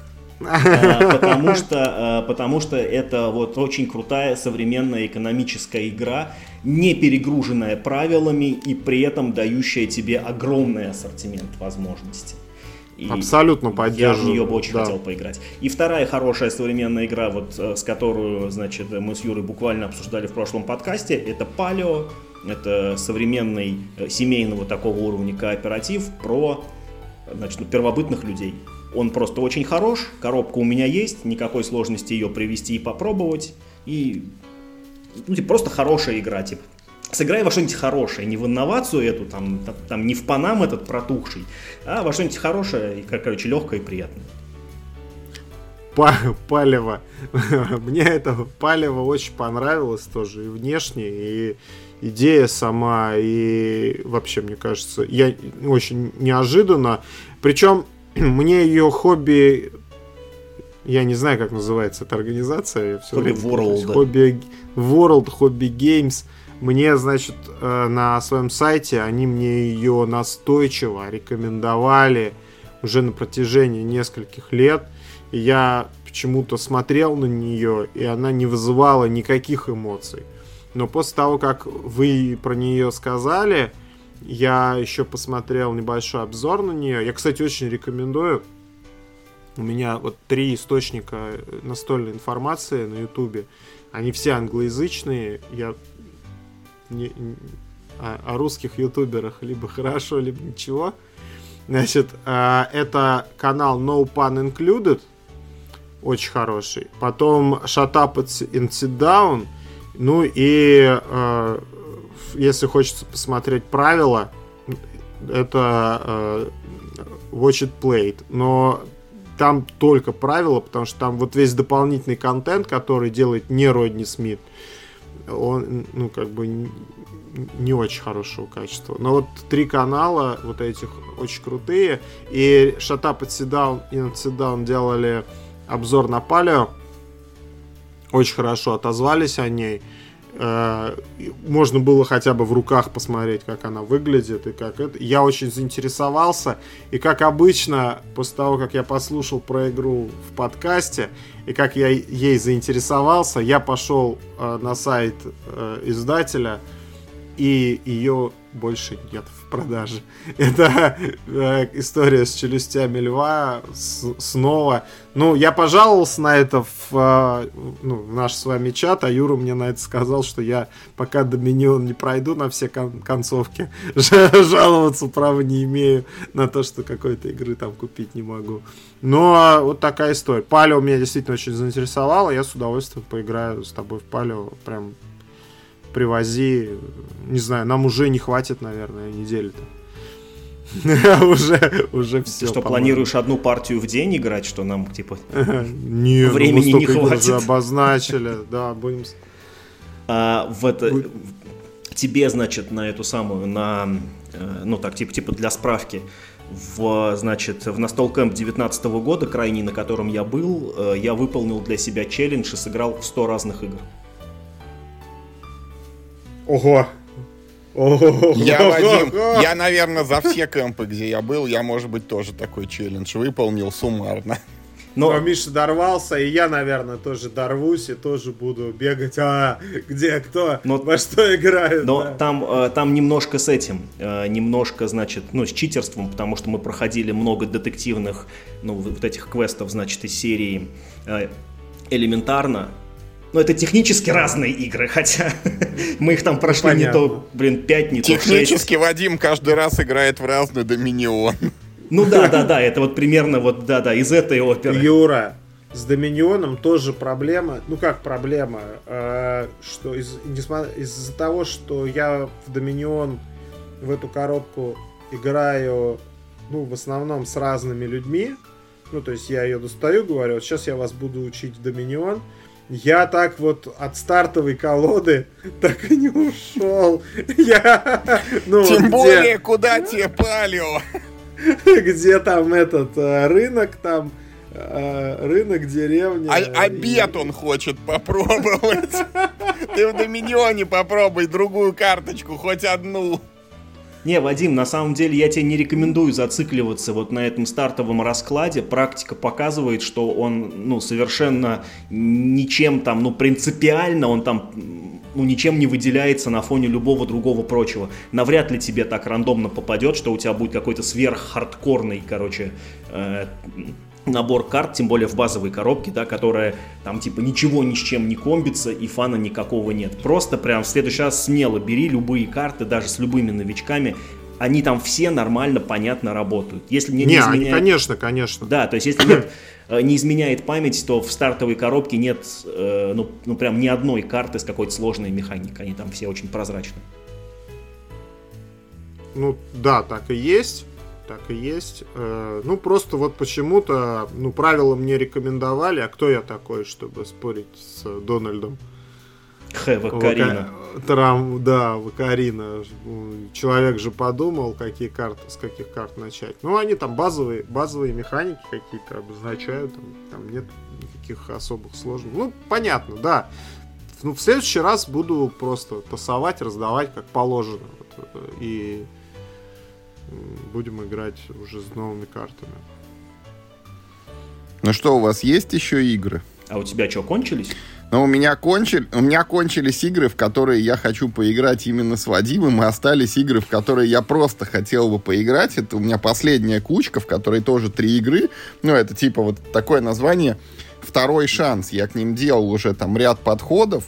Э, потому что, э, потому что это вот очень крутая современная экономическая игра, не перегруженная правилами и при этом дающая тебе огромный ассортимент возможностей. И Абсолютно поддерживаю. Я в нее бы очень да. хотел поиграть. И вторая хорошая современная игра, вот э, с которую, значит, мы с Юрой буквально обсуждали в прошлом подкасте, это Paleo. Это современный э, семейного такого уровня кооператив про значит, ну, первобытных людей. Он просто очень хорош, коробка у меня есть, никакой сложности ее привести и попробовать. И ну, типа, просто хорошая игра, типа сыграй во что-нибудь хорошее, не в инновацию эту, там, там не в панам этот протухший, а во что-нибудь хорошее, и, короче, легкое и приятное. Палево. Мне это палево очень понравилось тоже и внешне, и идея сама, и вообще, мне кажется, я очень неожиданно. Причем мне ее хобби я не знаю, как называется эта организация. Хобби World. Хобби World, Хобби Games. Мне, значит, э, на своем сайте они мне ее настойчиво рекомендовали уже на протяжении нескольких лет. И я почему-то смотрел на нее, и она не вызывала никаких эмоций. Но после того, как вы про нее сказали, Я еще посмотрел небольшой обзор на нее. Я, кстати, очень рекомендую. У меня вот три источника настольной информации на Ютубе. Они все англоязычные. Я не, не, о, о русских ютуберах либо хорошо, либо ничего. Значит, э, это канал No Pun Included. Очень хороший. Потом Shut Up and Sit Down. Ну и э, если хочется посмотреть правила, это э, Watch It Played. Но там только правила, потому что там вот весь дополнительный контент, который делает не Родни Смит, он, ну, как бы не очень хорошего качества. Но вот три канала вот этих очень крутые. И Shut Up и Sit Down делали обзор на Палео. Очень хорошо отозвались о ней. Э, можно было хотя бы в руках посмотреть, как она выглядит и как это. Я очень заинтересовался. И как обычно, после того, как я послушал про игру в подкасте, и как я ей заинтересовался, я пошел э, на сайт э, издателя, и ее больше нет в продаже. Это э, история с челюстями льва снова. Ну, я пожаловался на это в, э, ну, в наш с вами чат, а Юра мне на это сказал, что я пока Доминион не пройду на все кон- концовки, жаловаться права не имею на то, что какой-то игры там купить не могу. Но вот такая история. Палео меня действительно очень заинтересовало, я с удовольствием поиграю с тобой в Палео, прям привози. Не знаю, нам уже не хватит, наверное, недели-то. уже, уже все. Ты что, планируешь одну партию в день играть, что нам, типа, не, ну времени не хватит? обозначили, да, будем... А, в это... Тебе, значит, на эту самую, на, э, ну так, типа, типа для справки, в, значит, в настол кэмп 19 года, крайний, на котором я был, э, я выполнил для себя челлендж и сыграл в 100 разных игр. Ого. Ого. Я, Вадим, я, наверное, за все кемпы, где я был, я, может быть, тоже такой челлендж выполнил суммарно. Но... Но Миша дорвался, и я, наверное, тоже дорвусь и тоже буду бегать. А где кто? Но... Во что играют? Но да. там, э, там немножко с этим, э, немножко, значит, ну, с читерством, потому что мы проходили много детективных, ну, вот этих квестов, значит, из серии э, элементарно, но это технически разные игры, хотя мы их там прошли Понятно. не то, блин, 5, не то 6. Технически Вадим каждый раз играет в разный Доминион. Ну да, да, да, это вот примерно вот, да, да, из этой оперы. Юра, с Доминионом тоже проблема. Ну как проблема? Э, что из, из-за того, что я в Доминион в эту коробку играю, ну, в основном с разными людьми. Ну, то есть я ее достаю, говорю, вот сейчас я вас буду учить Доминион. Я так вот от стартовой колоды так и не ушел. Я, ну, Тем где... более, куда тебе палео? Где там этот э, рынок, там э, рынок, деревня. А, обед он хочет попробовать. Ты в Доминионе попробуй другую карточку, хоть одну. Не, Вадим, на самом деле я тебе не рекомендую зацикливаться вот на этом стартовом раскладе. Практика показывает, что он, ну, совершенно ничем там, ну, принципиально он там, ну, ничем не выделяется на фоне любого другого прочего. Навряд ли тебе так рандомно попадет, что у тебя будет какой-то сверххардкорный, короче, э, набор карт, тем более в базовой коробке, да, которая там типа ничего ни с чем не комбится и фана никакого нет. Просто прям в следующий раз смело бери любые карты, даже с любыми новичками, они там все нормально, понятно работают. Если не, не, не изменяет... конечно, конечно. Да, то есть если нет, э, не изменяет память, то в стартовой коробке нет, э, ну, ну прям ни одной карты с какой-то сложной механикой. Они там все очень прозрачны. Ну да, так и есть так и есть. Э, ну, просто вот почему-то, ну, правила мне рекомендовали, а кто я такой, чтобы спорить с Дональдом? Хэ, Вакарина. Трам, да, Вакарина. Человек же подумал, какие карты, с каких карт начать. Ну, они там базовые, базовые механики какие-то обозначают, там, там нет никаких особых сложных. Ну, понятно, да. Ну, в следующий раз буду просто тасовать, раздавать, как положено. Вот, и будем играть уже с новыми картами. Ну что, у вас есть еще игры? А у тебя что, кончились? Но у меня, кончили, у меня кончились игры, в которые я хочу поиграть именно с Вадимом, и остались игры, в которые я просто хотел бы поиграть. Это у меня последняя кучка, в которой тоже три игры. Ну, это типа вот такое название «Второй шанс». Я к ним делал уже там ряд подходов.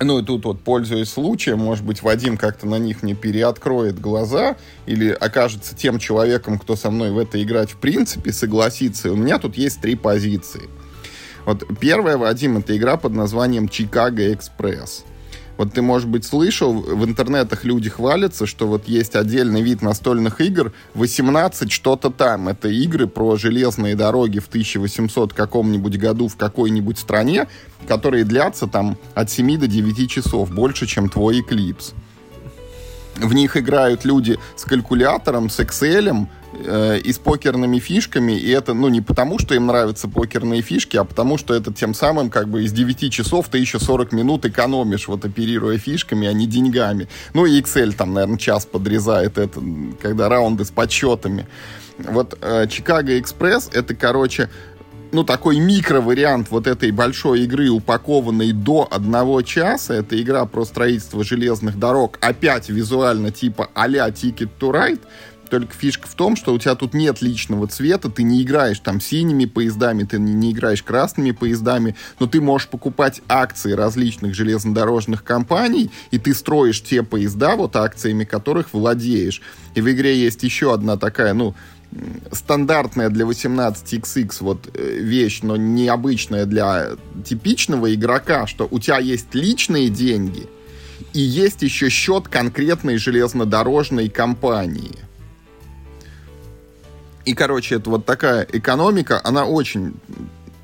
Ну и тут вот, пользуясь случаем, может быть, Вадим как-то на них не переоткроет глаза или окажется тем человеком, кто со мной в это играть в принципе согласится. И у меня тут есть три позиции – вот первая, Вадим, это игра под названием Чикаго Экспресс. Вот ты, может быть, слышал, в интернетах люди хвалятся, что вот есть отдельный вид настольных игр, 18 что-то там. Это игры про железные дороги в 1800 каком-нибудь году в какой-нибудь стране, которые длятся там от 7 до 9 часов, больше, чем твой Eclipse. В них играют люди с калькулятором, с Excel, э, и с покерными фишками, и это, ну, не потому, что им нравятся покерные фишки, а потому, что это тем самым, как бы, из 9 часов ты еще 40 минут экономишь, вот, оперируя фишками, а не деньгами. Ну, и Excel там, наверное, час подрезает это, когда раунды с подсчетами. Вот э, Чикаго Экспресс, это, короче, ну, такой микро-вариант вот этой большой игры, упакованной до одного часа. Это игра про строительство железных дорог, опять визуально типа а-ля Ticket to Ride. Только фишка в том, что у тебя тут нет личного цвета, ты не играешь там синими поездами, ты не, играешь красными поездами, но ты можешь покупать акции различных железнодорожных компаний, и ты строишь те поезда, вот акциями которых владеешь. И в игре есть еще одна такая, ну, стандартная для 18XX вот э, вещь, но необычная для типичного игрока, что у тебя есть личные деньги и есть еще счет конкретной железнодорожной компании. И, короче, это вот такая экономика, она очень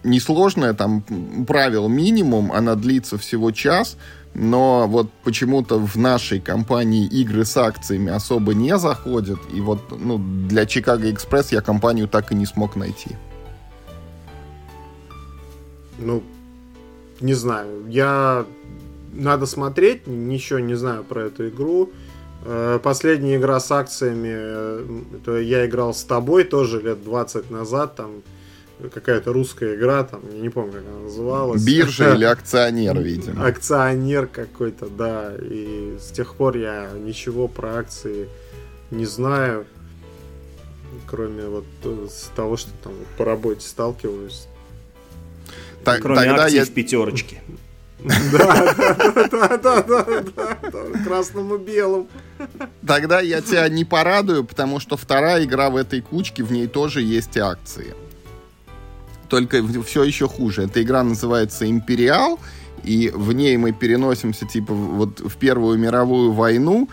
несложная, там правил минимум, она длится всего час, но вот почему-то в нашей компании игры с акциями особо не заходят, и вот ну, для Чикаго Экспресс я компанию так и не смог найти. Ну, не знаю, я... Надо смотреть, ничего не знаю про эту игру. Э, последняя игра с акциями, э, это я играл с тобой тоже лет 20 назад, там какая-то русская игра, там, я не помню, как она называлась. Биржа или акционер, видимо. Акционер какой-то, да. И с тех пор я ничего про акции не знаю, кроме вот э, того, что там по работе сталкиваюсь. Так, кроме тогда акций я... в пятерочке. Да, да, да, да, да, да, красному белому. Тогда я тебя не порадую, потому что вторая игра в этой кучке, в ней тоже есть акции только все еще хуже. Эта игра называется «Империал», и в ней мы переносимся, типа, вот в Первую мировую войну,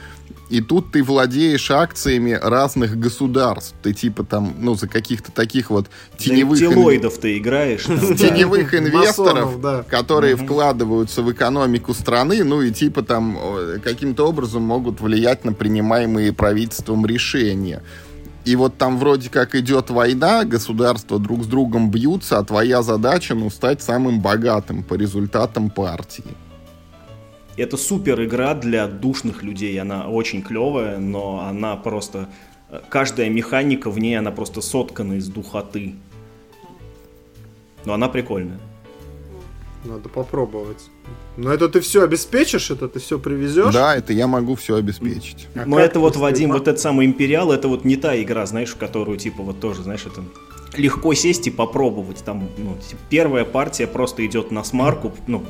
и тут ты владеешь акциями разных государств. Ты типа там, ну, за каких-то таких вот теневых... Телоидов ты играешь. Теневых инвесторов, которые вкладываются в экономику страны, ну и типа там каким-то образом могут влиять на принимаемые правительством решения. И вот там вроде как идет война, государства друг с другом бьются, а твоя задача, ну, стать самым богатым по результатам партии. Это супер игра для душных людей, она очень клевая, но она просто... Э, каждая механика в ней, она просто соткана из духоты. Но она прикольная. Надо попробовать. Но это ты все обеспечишь, это ты все привезешь? Да, это я могу все обеспечить. А Но это вот, Вадим, вот этот самый Империал, это вот не та игра, знаешь, в которую, типа, вот тоже, знаешь, это легко сесть и попробовать. Там, ну, типа, первая партия просто идет на смарку, ну,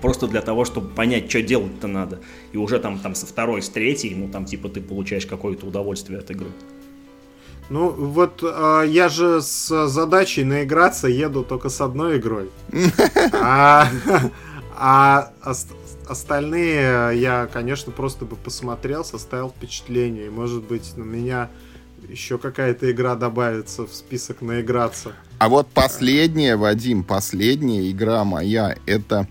просто для того, чтобы понять, что делать-то надо. И уже там, там со второй, с третьей, ну, там, типа, ты получаешь какое-то удовольствие от игры. Ну, вот э, я же с задачей наиграться еду только с одной игрой. А, а остальные я, конечно, просто бы посмотрел, составил впечатление. И, может быть, на меня еще какая-то игра добавится в список наиграться. А вот последняя, Вадим, последняя игра моя, это...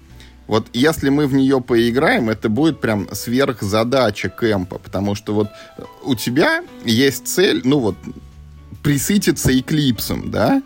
Вот если мы в нее поиграем, это будет прям сверхзадача кемпа, потому что вот у тебя есть цель, ну вот, присытиться эклипсом, да?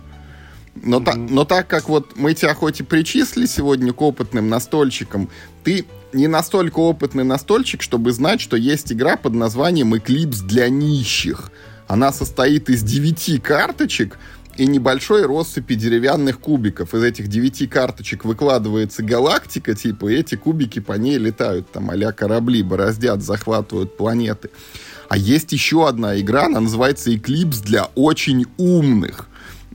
Но, mm-hmm. та, но так как вот мы тебя хоть и причислили сегодня к опытным настольщикам, ты не настолько опытный настольщик, чтобы знать, что есть игра под названием Eclipse для нищих. Она состоит из девяти карточек, и небольшой россыпи деревянных кубиков. Из этих девяти карточек выкладывается галактика, типа, и эти кубики по ней летают, там, а корабли, бороздят, захватывают планеты. А есть еще одна игра, она называется Eclipse для очень умных.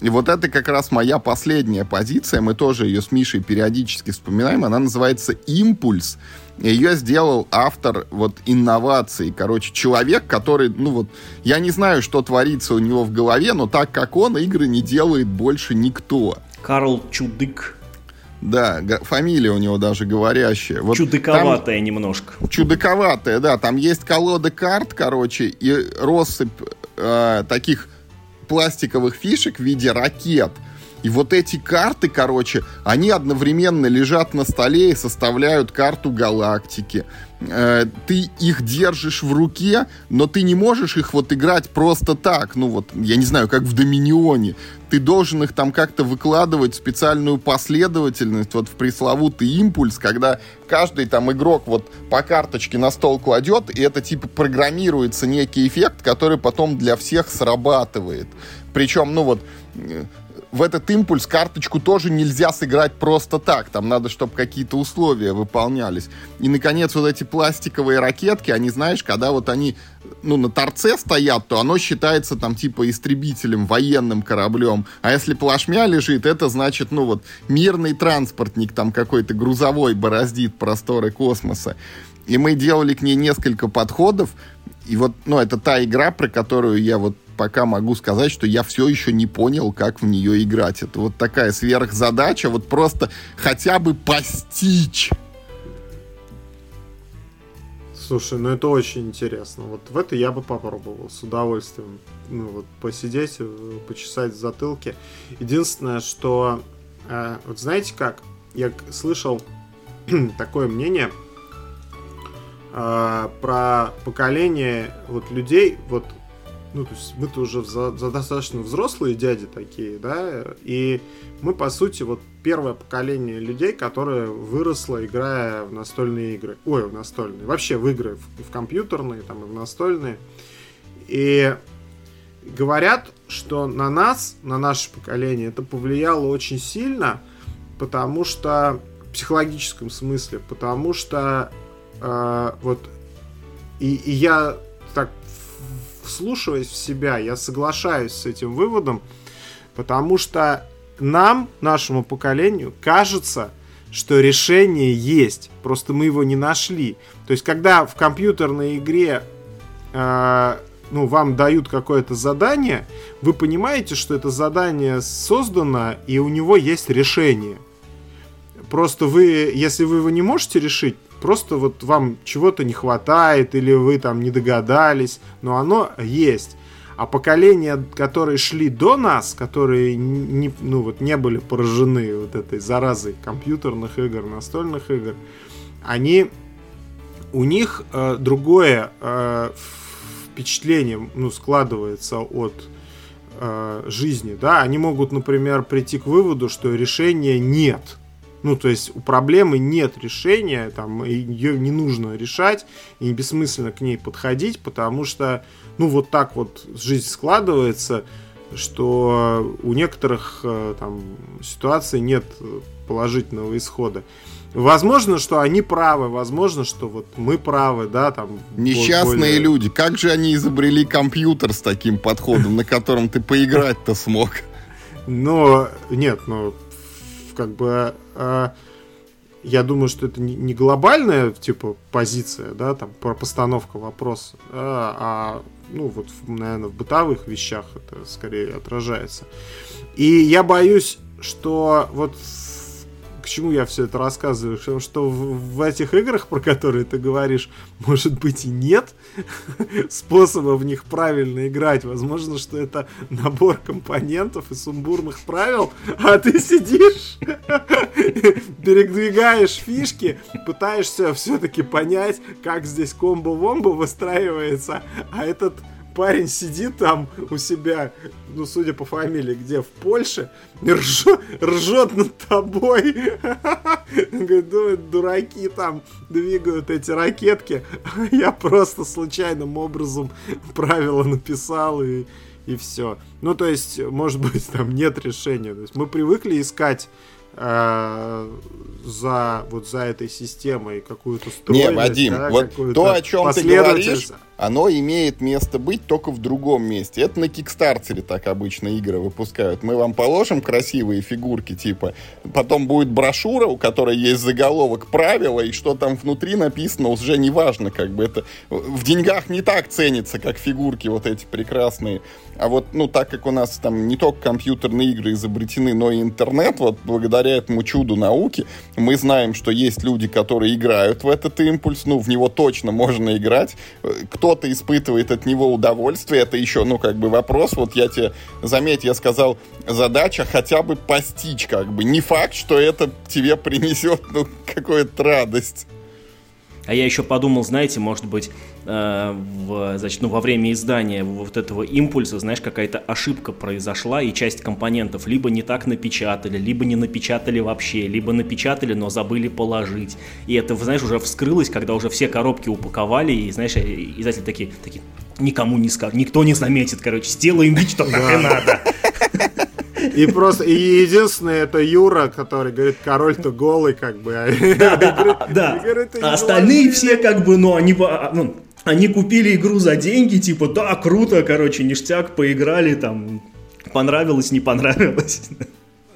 И вот это как раз моя последняя позиция. Мы тоже ее с Мишей периодически вспоминаем. Она называется «Импульс». Ее сделал автор вот инноваций. Короче, человек, который, ну вот, я не знаю, что творится у него в голове, но так как он, игры не делает больше никто. Карл Чудык. Да, фамилия у него даже говорящая. Вот Чудаковатая там, немножко. Чудаковатая, да. Там есть колода карт, короче, и россыпь э, таких пластиковых фишек в виде ракет – и вот эти карты, короче, они одновременно лежат на столе и составляют карту галактики. Э, ты их держишь в руке, но ты не можешь их вот играть просто так. Ну вот, я не знаю, как в Доминионе. Ты должен их там как-то выкладывать в специальную последовательность, вот в пресловутый импульс, когда каждый там игрок вот по карточке на стол кладет, и это типа программируется некий эффект, который потом для всех срабатывает. Причем, ну вот, э, в этот импульс карточку тоже нельзя сыграть просто так. Там надо, чтобы какие-то условия выполнялись. И, наконец, вот эти пластиковые ракетки, они, знаешь, когда вот они ну, на торце стоят, то оно считается там типа истребителем, военным кораблем. А если плашмя лежит, это значит, ну вот, мирный транспортник там какой-то грузовой бороздит просторы космоса. И мы делали к ней несколько подходов. И вот, ну, это та игра, про которую я вот пока могу сказать, что я все еще не понял, как в нее играть. Это вот такая сверхзадача, вот просто хотя бы постичь. Слушай, ну это очень интересно. Вот в это я бы попробовал с удовольствием. Ну вот посидеть, э, почесать в затылке. Единственное, что э, вот знаете как, я слышал такое мнение э, про поколение вот людей, вот ну, то есть мы-то уже за, за достаточно взрослые дяди такие, да, и мы, по сути, вот первое поколение людей, которое выросло, играя в настольные игры. Ой, в настольные. Вообще в игры, в, в компьютерные, там, и в настольные. И говорят, что на нас, на наше поколение, это повлияло очень сильно, потому что в психологическом смысле, потому что э, вот и, и я вслушиваясь в себя, я соглашаюсь с этим выводом, потому что нам, нашему поколению, кажется, что решение есть, просто мы его не нашли. То есть, когда в компьютерной игре э, ну, вам дают какое-то задание, вы понимаете, что это задание создано, и у него есть решение. Просто вы, если вы его не можете решить, Просто вот вам чего-то не хватает, или вы там не догадались, но оно есть. А поколения, которые шли до нас, которые не, ну, вот, не были поражены вот этой заразой компьютерных игр, настольных игр, они у них э, другое э, впечатление ну, складывается от э, жизни. Да? Они могут, например, прийти к выводу, что решения нет ну, то есть у проблемы нет решения, там, ее не нужно решать, и бессмысленно к ней подходить, потому что, ну, вот так вот жизнь складывается, что у некоторых э, там ситуаций нет положительного исхода. Возможно, что они правы, возможно, что вот мы правы, да, там. Nесчастные более... люди, как же они изобрели компьютер с таким подходом, на котором ты поиграть-то смог? Но нет, ну как бы э, я думаю, что это не глобальная типа позиция, да, там про постановку вопроса, а, а ну вот, наверное, в бытовых вещах это скорее отражается. И я боюсь, что вот к чему я все это рассказываю? Что, что в, в этих играх, про которые ты говоришь, может быть и нет способа в них правильно играть. Возможно, что это набор компонентов и сумбурных правил, а ты сидишь, передвигаешь фишки, пытаешься все-таки понять, как здесь комбо-вомбо выстраивается, а этот парень сидит там у себя, ну, судя по фамилии, где, в Польше, и ржет, ржет над тобой. Говорит, думает, дураки там двигают эти ракетки. Я просто случайным образом правила написал и, и все. Ну, то есть, может быть, там нет решения. То есть, мы привыкли искать э, за вот за этой системой какую-то стройность. Не, Вадим, да, вот то, о чем ты говоришь, оно имеет место быть только в другом месте. Это на Кикстартере так обычно игры выпускают. Мы вам положим красивые фигурки, типа, потом будет брошюра, у которой есть заголовок правила, и что там внутри написано, уже не важно, как бы это в деньгах не так ценится, как фигурки вот эти прекрасные. А вот, ну, так как у нас там не только компьютерные игры изобретены, но и интернет, вот благодаря этому чуду науки, мы знаем, что есть люди, которые играют в этот импульс, ну, в него точно можно играть. Кто-то испытывает от него удовольствие, это еще, ну, как бы вопрос. Вот я тебе, заметь, я сказал, задача хотя бы постичь, как бы. Не факт, что это тебе принесет, ну, какую-то радость. А я еще подумал, знаете, может быть, в, значит, ну, во время издания вот этого импульса, знаешь, какая-то ошибка произошла, и часть компонентов либо не так напечатали, либо не напечатали вообще, либо напечатали, но забыли положить. И это, знаешь, уже вскрылось, когда уже все коробки упаковали, и, знаешь, издатели такие, такие никому не скажут, никто не заметит, короче, сделаем вид, что так и надо. И просто, и единственное, это Юра, который говорит, король-то голый, как бы. Да, да, да. А остальные все, как бы, ну, они, ну, они купили игру за деньги, типа, да, круто, короче, ништяк, поиграли, там, понравилось, не понравилось.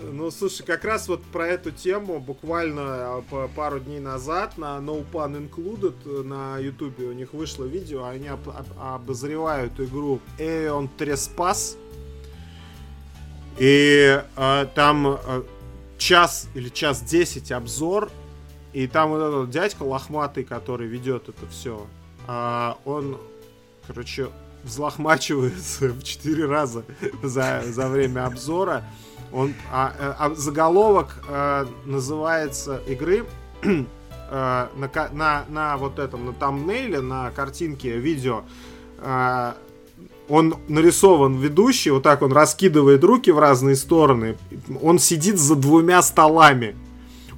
Ну, слушай, как раз вот про эту тему буквально а, пару дней назад на No Pun Included на YouTube у них вышло видео, они об обозревают игру Aeon Trespass, и э, там э, час или час десять обзор, и там вот этот дядька лохматый, который ведет это все, э, он, короче, взлохмачивается в четыре раза за, за время обзора. Он, а, а, а заголовок э, называется игры э, на, на, на вот этом, на тамнейле, на картинке видео э, он нарисован ведущий, вот так он раскидывает руки в разные стороны. Он сидит за двумя столами.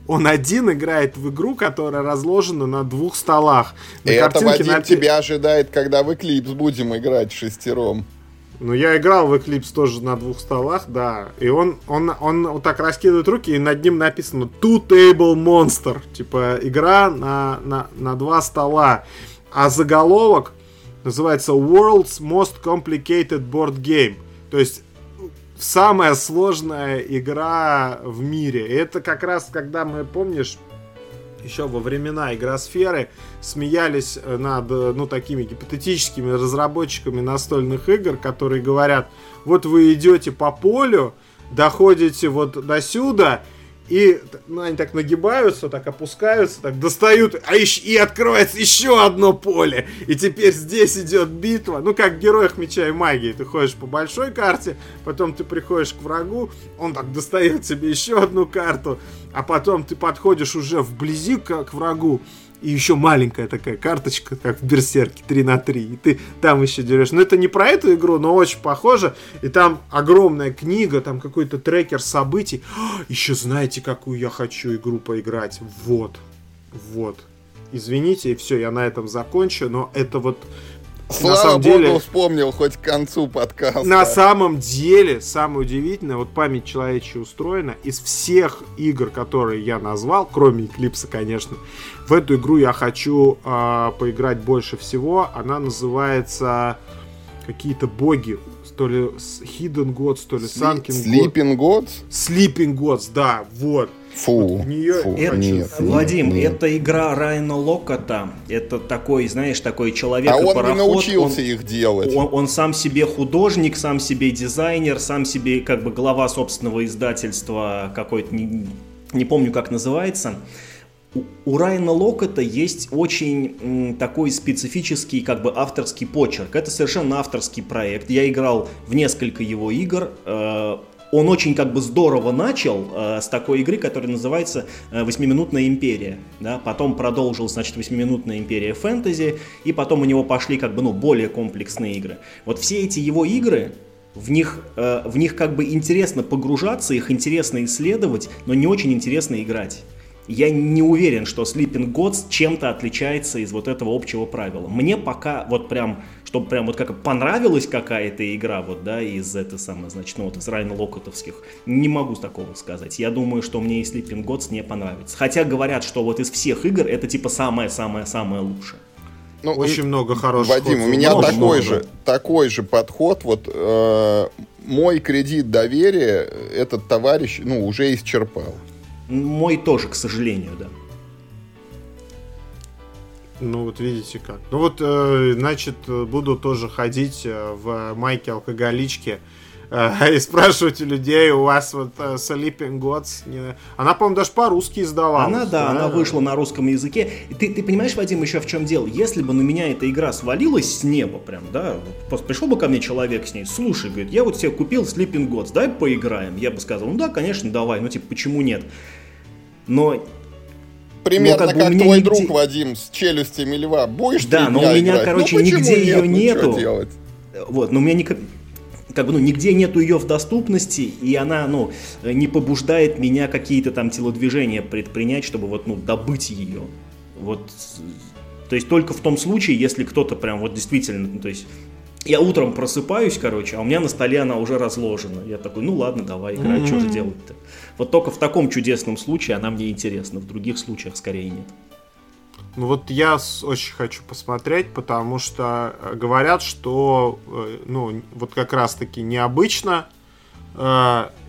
Он один играет в игру, которая разложена на двух столах. На это, Вадим, на... тебя ожидает, когда в Eclipse будем играть шестером. Ну, я играл в Eclipse тоже на двух столах, да. И он, он, он вот так раскидывает руки, и над ним написано Two Table Monster. Типа, игра на, на, на два стола. А заголовок называется World's Most Complicated Board Game. То есть самая сложная игра в мире. И это как раз, когда мы, помнишь, еще во времена игросферы смеялись э, над э, ну, такими гипотетическими разработчиками настольных игр, которые говорят, вот вы идете по полю, доходите вот до сюда, и ну, они так нагибаются, так опускаются, так достают, а ищ, и открывается еще одно поле. И теперь здесь идет битва. Ну, как в Героях Меча и Магии. Ты ходишь по большой карте, потом ты приходишь к врагу, он так достает себе еще одну карту, а потом ты подходишь уже вблизи к, к врагу, и еще маленькая такая карточка, как в Берсерке, 3 на 3. И ты там еще дерешь. Но это не про эту игру, но очень похоже. И там огромная книга, там какой-то трекер событий. А, еще знаете, какую я хочу игру поиграть? Вот. Вот. Извините, и все, я на этом закончу. Но это вот Слава на самом богу, деле, вспомнил хоть к концу подкаста. На самом деле, самое удивительное, вот память человечья устроена, из всех игр, которые я назвал, кроме Эклипса, конечно, в эту игру я хочу э, поиграть больше всего. Она называется какие-то боги, то ли Hidden Gods, то ли Sunken Sleeping Gods? Sleeping Gods, да, вот. Фу, вот нее... фу это, нет, Вадим, нет. это игра Райана Локота. Это такой, знаешь, такой человек А он пароход. не научился он, их делать. Он, он сам себе художник, сам себе дизайнер, сам себе как бы глава собственного издательства какой-то, не, не помню как называется. У, у Райана Локота есть очень м, такой специфический как бы авторский почерк. Это совершенно авторский проект. Я играл в несколько его игр. Э, он очень как бы здорово начал э, с такой игры, которая называется э, «Восьмиминутная империя». Да? Потом продолжил, значит, «Восьмиминутная империя фэнтези», и потом у него пошли как бы, ну, более комплексные игры. Вот все эти его игры, в них, э, в них как бы интересно погружаться, их интересно исследовать, но не очень интересно играть я не уверен, что Sleeping Gods чем-то отличается из вот этого общего правила. Мне пока вот прям, чтобы прям вот как понравилась какая-то игра, вот, да, из этой самой, значит, ну вот из Райна Локотовских, не могу такого сказать. Я думаю, что мне и Sleeping Gods не понравится. Хотя говорят, что вот из всех игр это типа самое-самое-самое лучшее. Ну, очень много хороших. Вадим, у меня такой много. же, такой же подход. Вот э, мой кредит доверия этот товарищ, ну, уже исчерпал. Мой тоже, к сожалению, да. Ну вот видите как. Ну вот, э, значит, буду тоже ходить э, в майке алкоголички э, и спрашивать у людей, у вас вот Sleeping Gods... Не... Она, по-моему, даже по-русски издавалась. Она, да, да, она вышла на русском языке. Ты, ты понимаешь, Вадим, еще в чем дело? Если бы на меня эта игра свалилась с неба прям, да, пришел бы ко мне человек с ней, слушай, говорит, я вот себе купил Sleeping Gods, дай поиграем. Я бы сказал, ну да, конечно, давай, ну типа, почему нет? Но примерно ну, как, как твой нигде... друг Вадим с челюстями льва. Будешь Да, но у меня, играть? короче, ну, нигде ее ну, нету. Вот, но у меня не как бы, ну, нигде нету ее в доступности, и она, ну, не побуждает меня какие-то там телодвижения предпринять, чтобы вот, ну, добыть ее. Вот, то есть только в том случае, если кто-то прям вот действительно, ну, то есть я утром просыпаюсь, короче, а у меня на столе она уже разложена. Я такой, ну ладно, давай играть, mm-hmm. что же делать-то. Вот только в таком чудесном случае она мне интересна, в других случаях скорее нет. Ну вот я очень хочу посмотреть, потому что э, говорят, что э, ну вот как раз таки необычно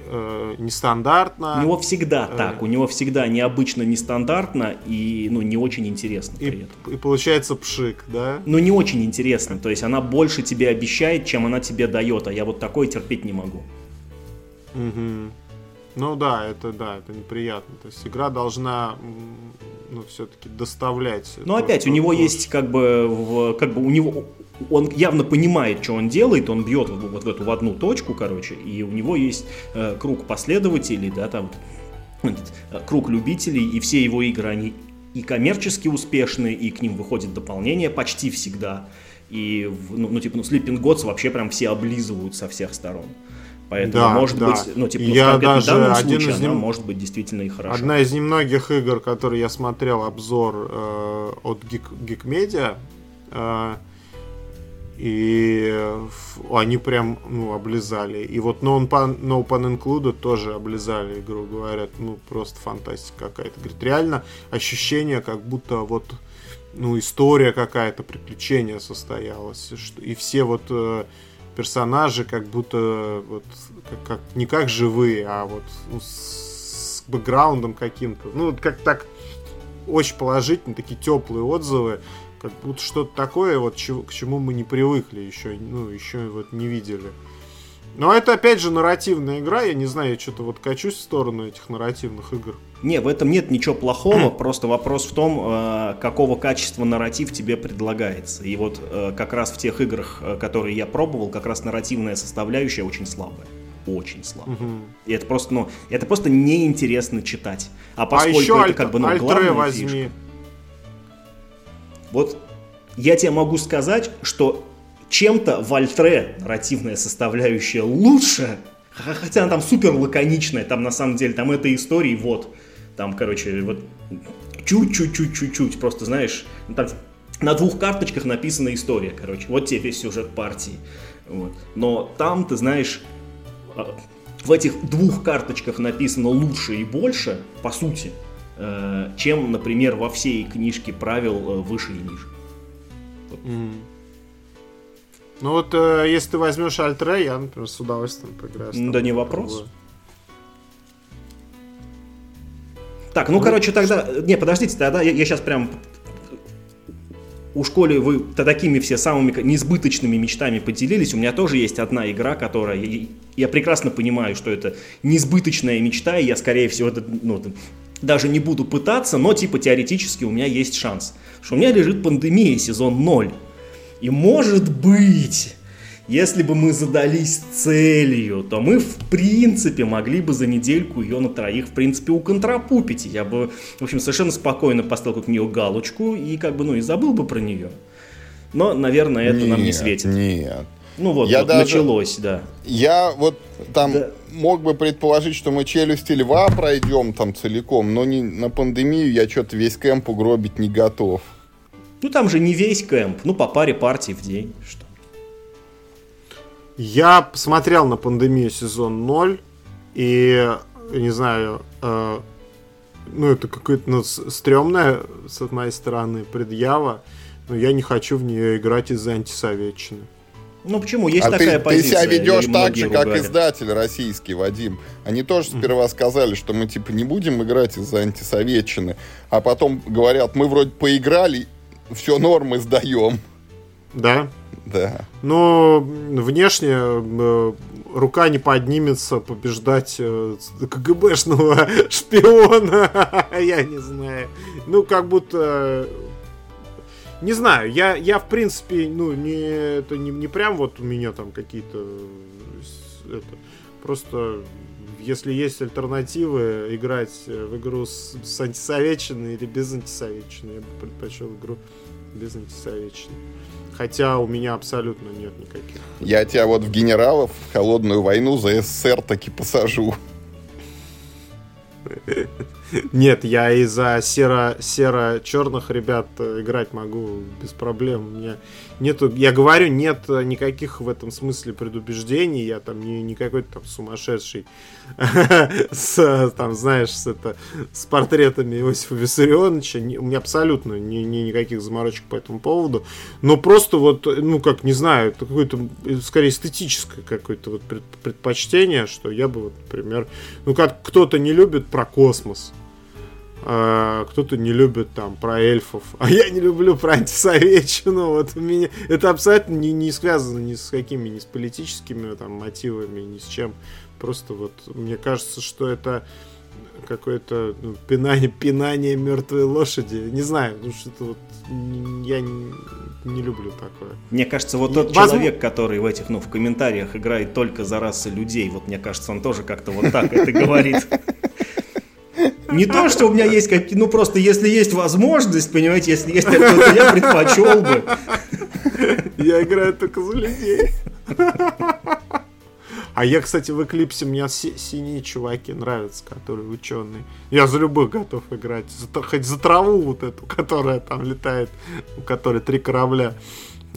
э, нестандартно. У него всегда э, так, у него всегда необычно, нестандартно и ну, не очень интересно и, при этом. И получается пшик, да? Ну не очень интересно, то есть она больше тебе обещает, чем она тебе дает, а я вот такое терпеть не могу. Угу. Ну да, это да, это неприятно. То есть игра должна ну, все-таки доставлять. Но опять, у него есть как бы, в, как бы у него он явно понимает, что он делает, он бьет вот, в эту в одну точку, короче, и у него есть э, круг последователей, да, там этот, э, круг любителей, и все его игры, они и коммерчески успешные, и к ним выходит дополнение почти всегда. И, ну, ну типа, ну, Sleeping Gods вообще прям все облизывают со всех сторон. Поэтому, да, может да. быть, ну, типа, ну, я в даже один случае из нем... может быть действительно и хорошо. Одна из немногих игр, которые я смотрел обзор э, от Geek, Geek Media, э, и они прям, ну, облизали. И вот No Pun, no Pun Included тоже облизали игру, говорят, ну, просто фантастика какая-то. Говорит, реально ощущение, как будто вот, ну, история какая-то, приключение состоялось. И все вот э, персонажи как будто вот, как, как, не как живые, а вот ну, с бэкграундом каким-то. Ну, как так очень положительные, такие теплые отзывы как будто что-то такое, вот к чему мы не привыкли еще, ну, еще вот не видели. Но это опять же нарративная игра, я не знаю, я что-то вот качусь в сторону этих нарративных игр. Не, в этом нет ничего плохого, просто вопрос в том, э, какого качества нарратив тебе предлагается. И вот э, как раз в тех играх, э, которые я пробовал, как раз нарративная составляющая очень слабая. Очень слабая. Угу. И это просто, ну, это просто неинтересно читать. А, а поскольку а еще это аль- как бы, ну, главная возьми. фишка. Вот я тебе могу сказать, что чем-то в Альтре нарративная составляющая лучше, хотя она там супер лаконичная, там на самом деле, там этой истории вот, там, короче, вот чуть-чуть-чуть-чуть-чуть, просто знаешь, там на двух карточках написана история, короче, вот тебе весь сюжет партии. Вот. Но там, ты знаешь, а, в этих двух карточках написано лучше и больше, по сути, чем, например, во всей книжке правил э, выше и ниже. Mm. Ну вот, э, если ты возьмешь Альтре, я, например, с удовольствием поиграю. Да не вопрос. Так, ну, ну короче, тогда... Что? Не, подождите, тогда я, я сейчас прям... У школе вы -то такими все самыми несбыточными мечтами поделились. У меня тоже есть одна игра, которая... Я, я прекрасно понимаю, что это несбыточная мечта, и я, скорее всего, это, ну, даже не буду пытаться, но типа теоретически у меня есть шанс. Что у меня лежит пандемия сезон 0. И может быть, если бы мы задались целью, то мы, в принципе, могли бы за недельку ее на троих, в принципе, уконтрапупить. Я бы, в общем, совершенно спокойно поставил к нее галочку и как бы, ну, и забыл бы про нее. Но, наверное, это нет, нам не светит. Нет. Ну вот, Я вот даже- началось, да. Я вот там Да. мог бы предположить, что мы челюсти льва пройдем там целиком, но не, на пандемию я что-то весь кемп угробить не готов. Ну там же не весь кемп, ну по паре партий в день. Что? Я посмотрел на пандемию сезон 0, и, не знаю, э, ну, это какое-то ну, с- стрёмное с моей стороны предъява, но я не хочу в нее играть из-за антисоветчины. Ну почему? Есть а такая ты, ты позиция. себя ведешь так же, как ругали. издатель российский, Вадим. Они тоже сперва сказали, что мы типа не будем играть из-за антисоветчины, а потом говорят, мы вроде поиграли, все нормы сдаем. Да? Да. Но внешне э, рука не поднимется побеждать э, КГБшного шпиона. Я не знаю. Ну, как будто... Не знаю, я, я в принципе, ну, не, это не, не прям вот у меня там какие-то... Это, просто если есть альтернативы, играть э, в игру с, с антисоветчиной или без антисоветчины, я бы предпочел игру без антисоветчины. Хотя у меня абсолютно нет никаких. Я тебя вот в генералов в холодную войну за СССР таки посажу. Нет, я из-за серо, серо-черных ребят э, играть могу без проблем. У меня нету, я говорю, нет никаких в этом смысле предубеждений. Я там не, не какой-то там сумасшедший с, там, знаешь, с, это, с портретами Иосифа Виссарионовича. Не- У меня абсолютно ни, ни- никаких заморочек по этому поводу. Но просто вот, э, ну, как, не знаю, это какое-то, э, скорее, эстетическое какое-то вот пред- предпочтение, что я бы, вот, например, ну, как кто-то не любит про космос, кто-то не любит там про эльфов, а я не люблю про антисоветчину. Вот у меня это абсолютно не, не связано ни с какими, ни с политическими там мотивами, ни с чем. Просто вот мне кажется, что это какое-то ну, пинание, пинание мертвой лошади. Не знаю, ну что-то вот я не, не люблю такое. Мне кажется, вот тот возможно- человек, который в этих, ну, в комментариях играет только за расы людей, вот мне кажется, он тоже как-то вот так это говорит. Не то, что у меня есть какие, ну просто если есть возможность, понимаете, если есть то я предпочел бы. Я играю только за людей. А я, кстати, в Эклипсе, мне си- синие чуваки нравятся, которые ученые. Я за любых готов играть. За хоть за траву вот эту, которая там летает, у которой три корабля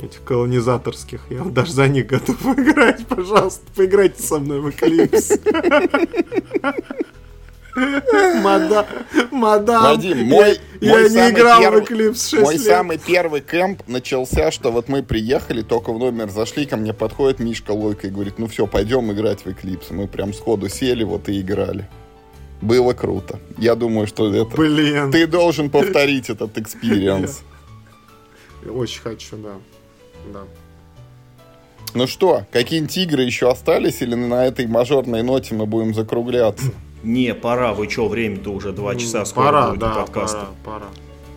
этих колонизаторских. Я даже за них готов играть. Пожалуйста, поиграйте со мной в Эклипс. Мадам, мадам, Вадим, мой- я, мой я не играл первый- в Eclipse 6 Мой лет. самый первый кемп начался, что вот мы приехали, только в номер зашли, ко мне подходит Мишка Лойка и говорит, ну все, пойдем играть в Eclipse. Мы прям сходу сели вот и играли. Было круто. Я думаю, что это... Блин. Ты должен повторить этот experience. Очень хочу, да. Да. Ну что, какие-нибудь игры еще остались или на этой мажорной ноте мы будем закругляться? Не, пора, вы что, время-то уже два часа скоро пора, будет да, подкаста. пора, пора.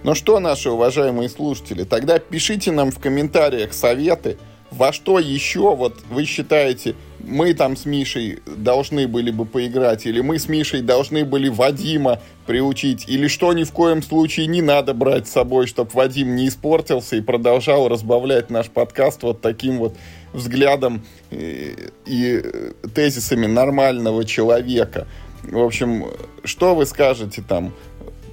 Ну что, наши уважаемые слушатели, тогда пишите нам в комментариях советы, во что еще вот вы считаете, мы там с Мишей должны были бы поиграть, или мы с Мишей должны были Вадима приучить, или что ни в коем случае не надо брать с собой, чтобы Вадим не испортился и продолжал разбавлять наш подкаст вот таким вот взглядом э, и э, тезисами нормального человека. В общем, что вы скажете там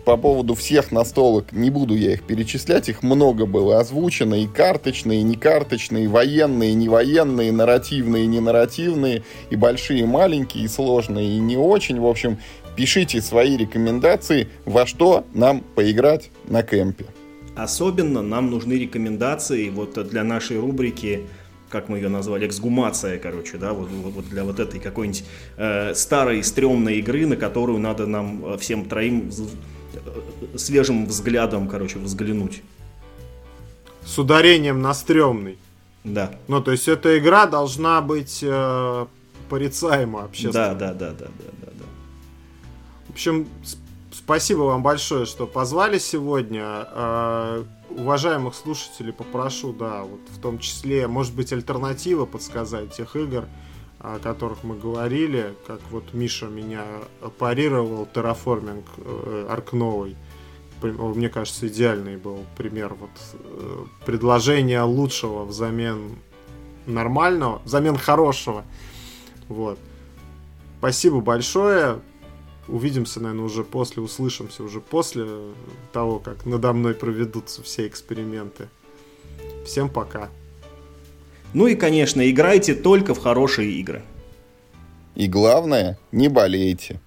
по поводу всех настолок? Не буду я их перечислять, их много было озвучено, и карточные, и не карточные, и военные, и не военные, нарративные, и не нарративные, и большие, и маленькие, и сложные, и не очень. В общем, пишите свои рекомендации, во что нам поиграть на кемпе. Особенно нам нужны рекомендации вот для нашей рубрики, как мы ее назвали, эксгумация, короче, да, вот, вот- для вот этой какой-нибудь э, старой стрёмной игры, на которую надо нам э, всем троим э, свежим взглядом, короче, взглянуть. С ударением на стрёмный. Да, Ну, то есть эта игра должна быть э, порицаема общественно. да, да, да, да, да, да, да. В общем, с- спасибо вам большое, что позвали сегодня. Э, уважаемых слушателей попрошу, да, вот в том числе, может быть, альтернатива подсказать тех игр, о которых мы говорили, как вот Миша меня парировал, терраформинг э, Арк Новый. Мне кажется, идеальный был пример вот э, предложения лучшего взамен нормального, взамен хорошего. Вот. Спасибо большое. Увидимся, наверное, уже после, услышимся уже после того, как надо мной проведутся все эксперименты. Всем пока. Ну и, конечно, играйте только в хорошие игры. И главное, не болейте.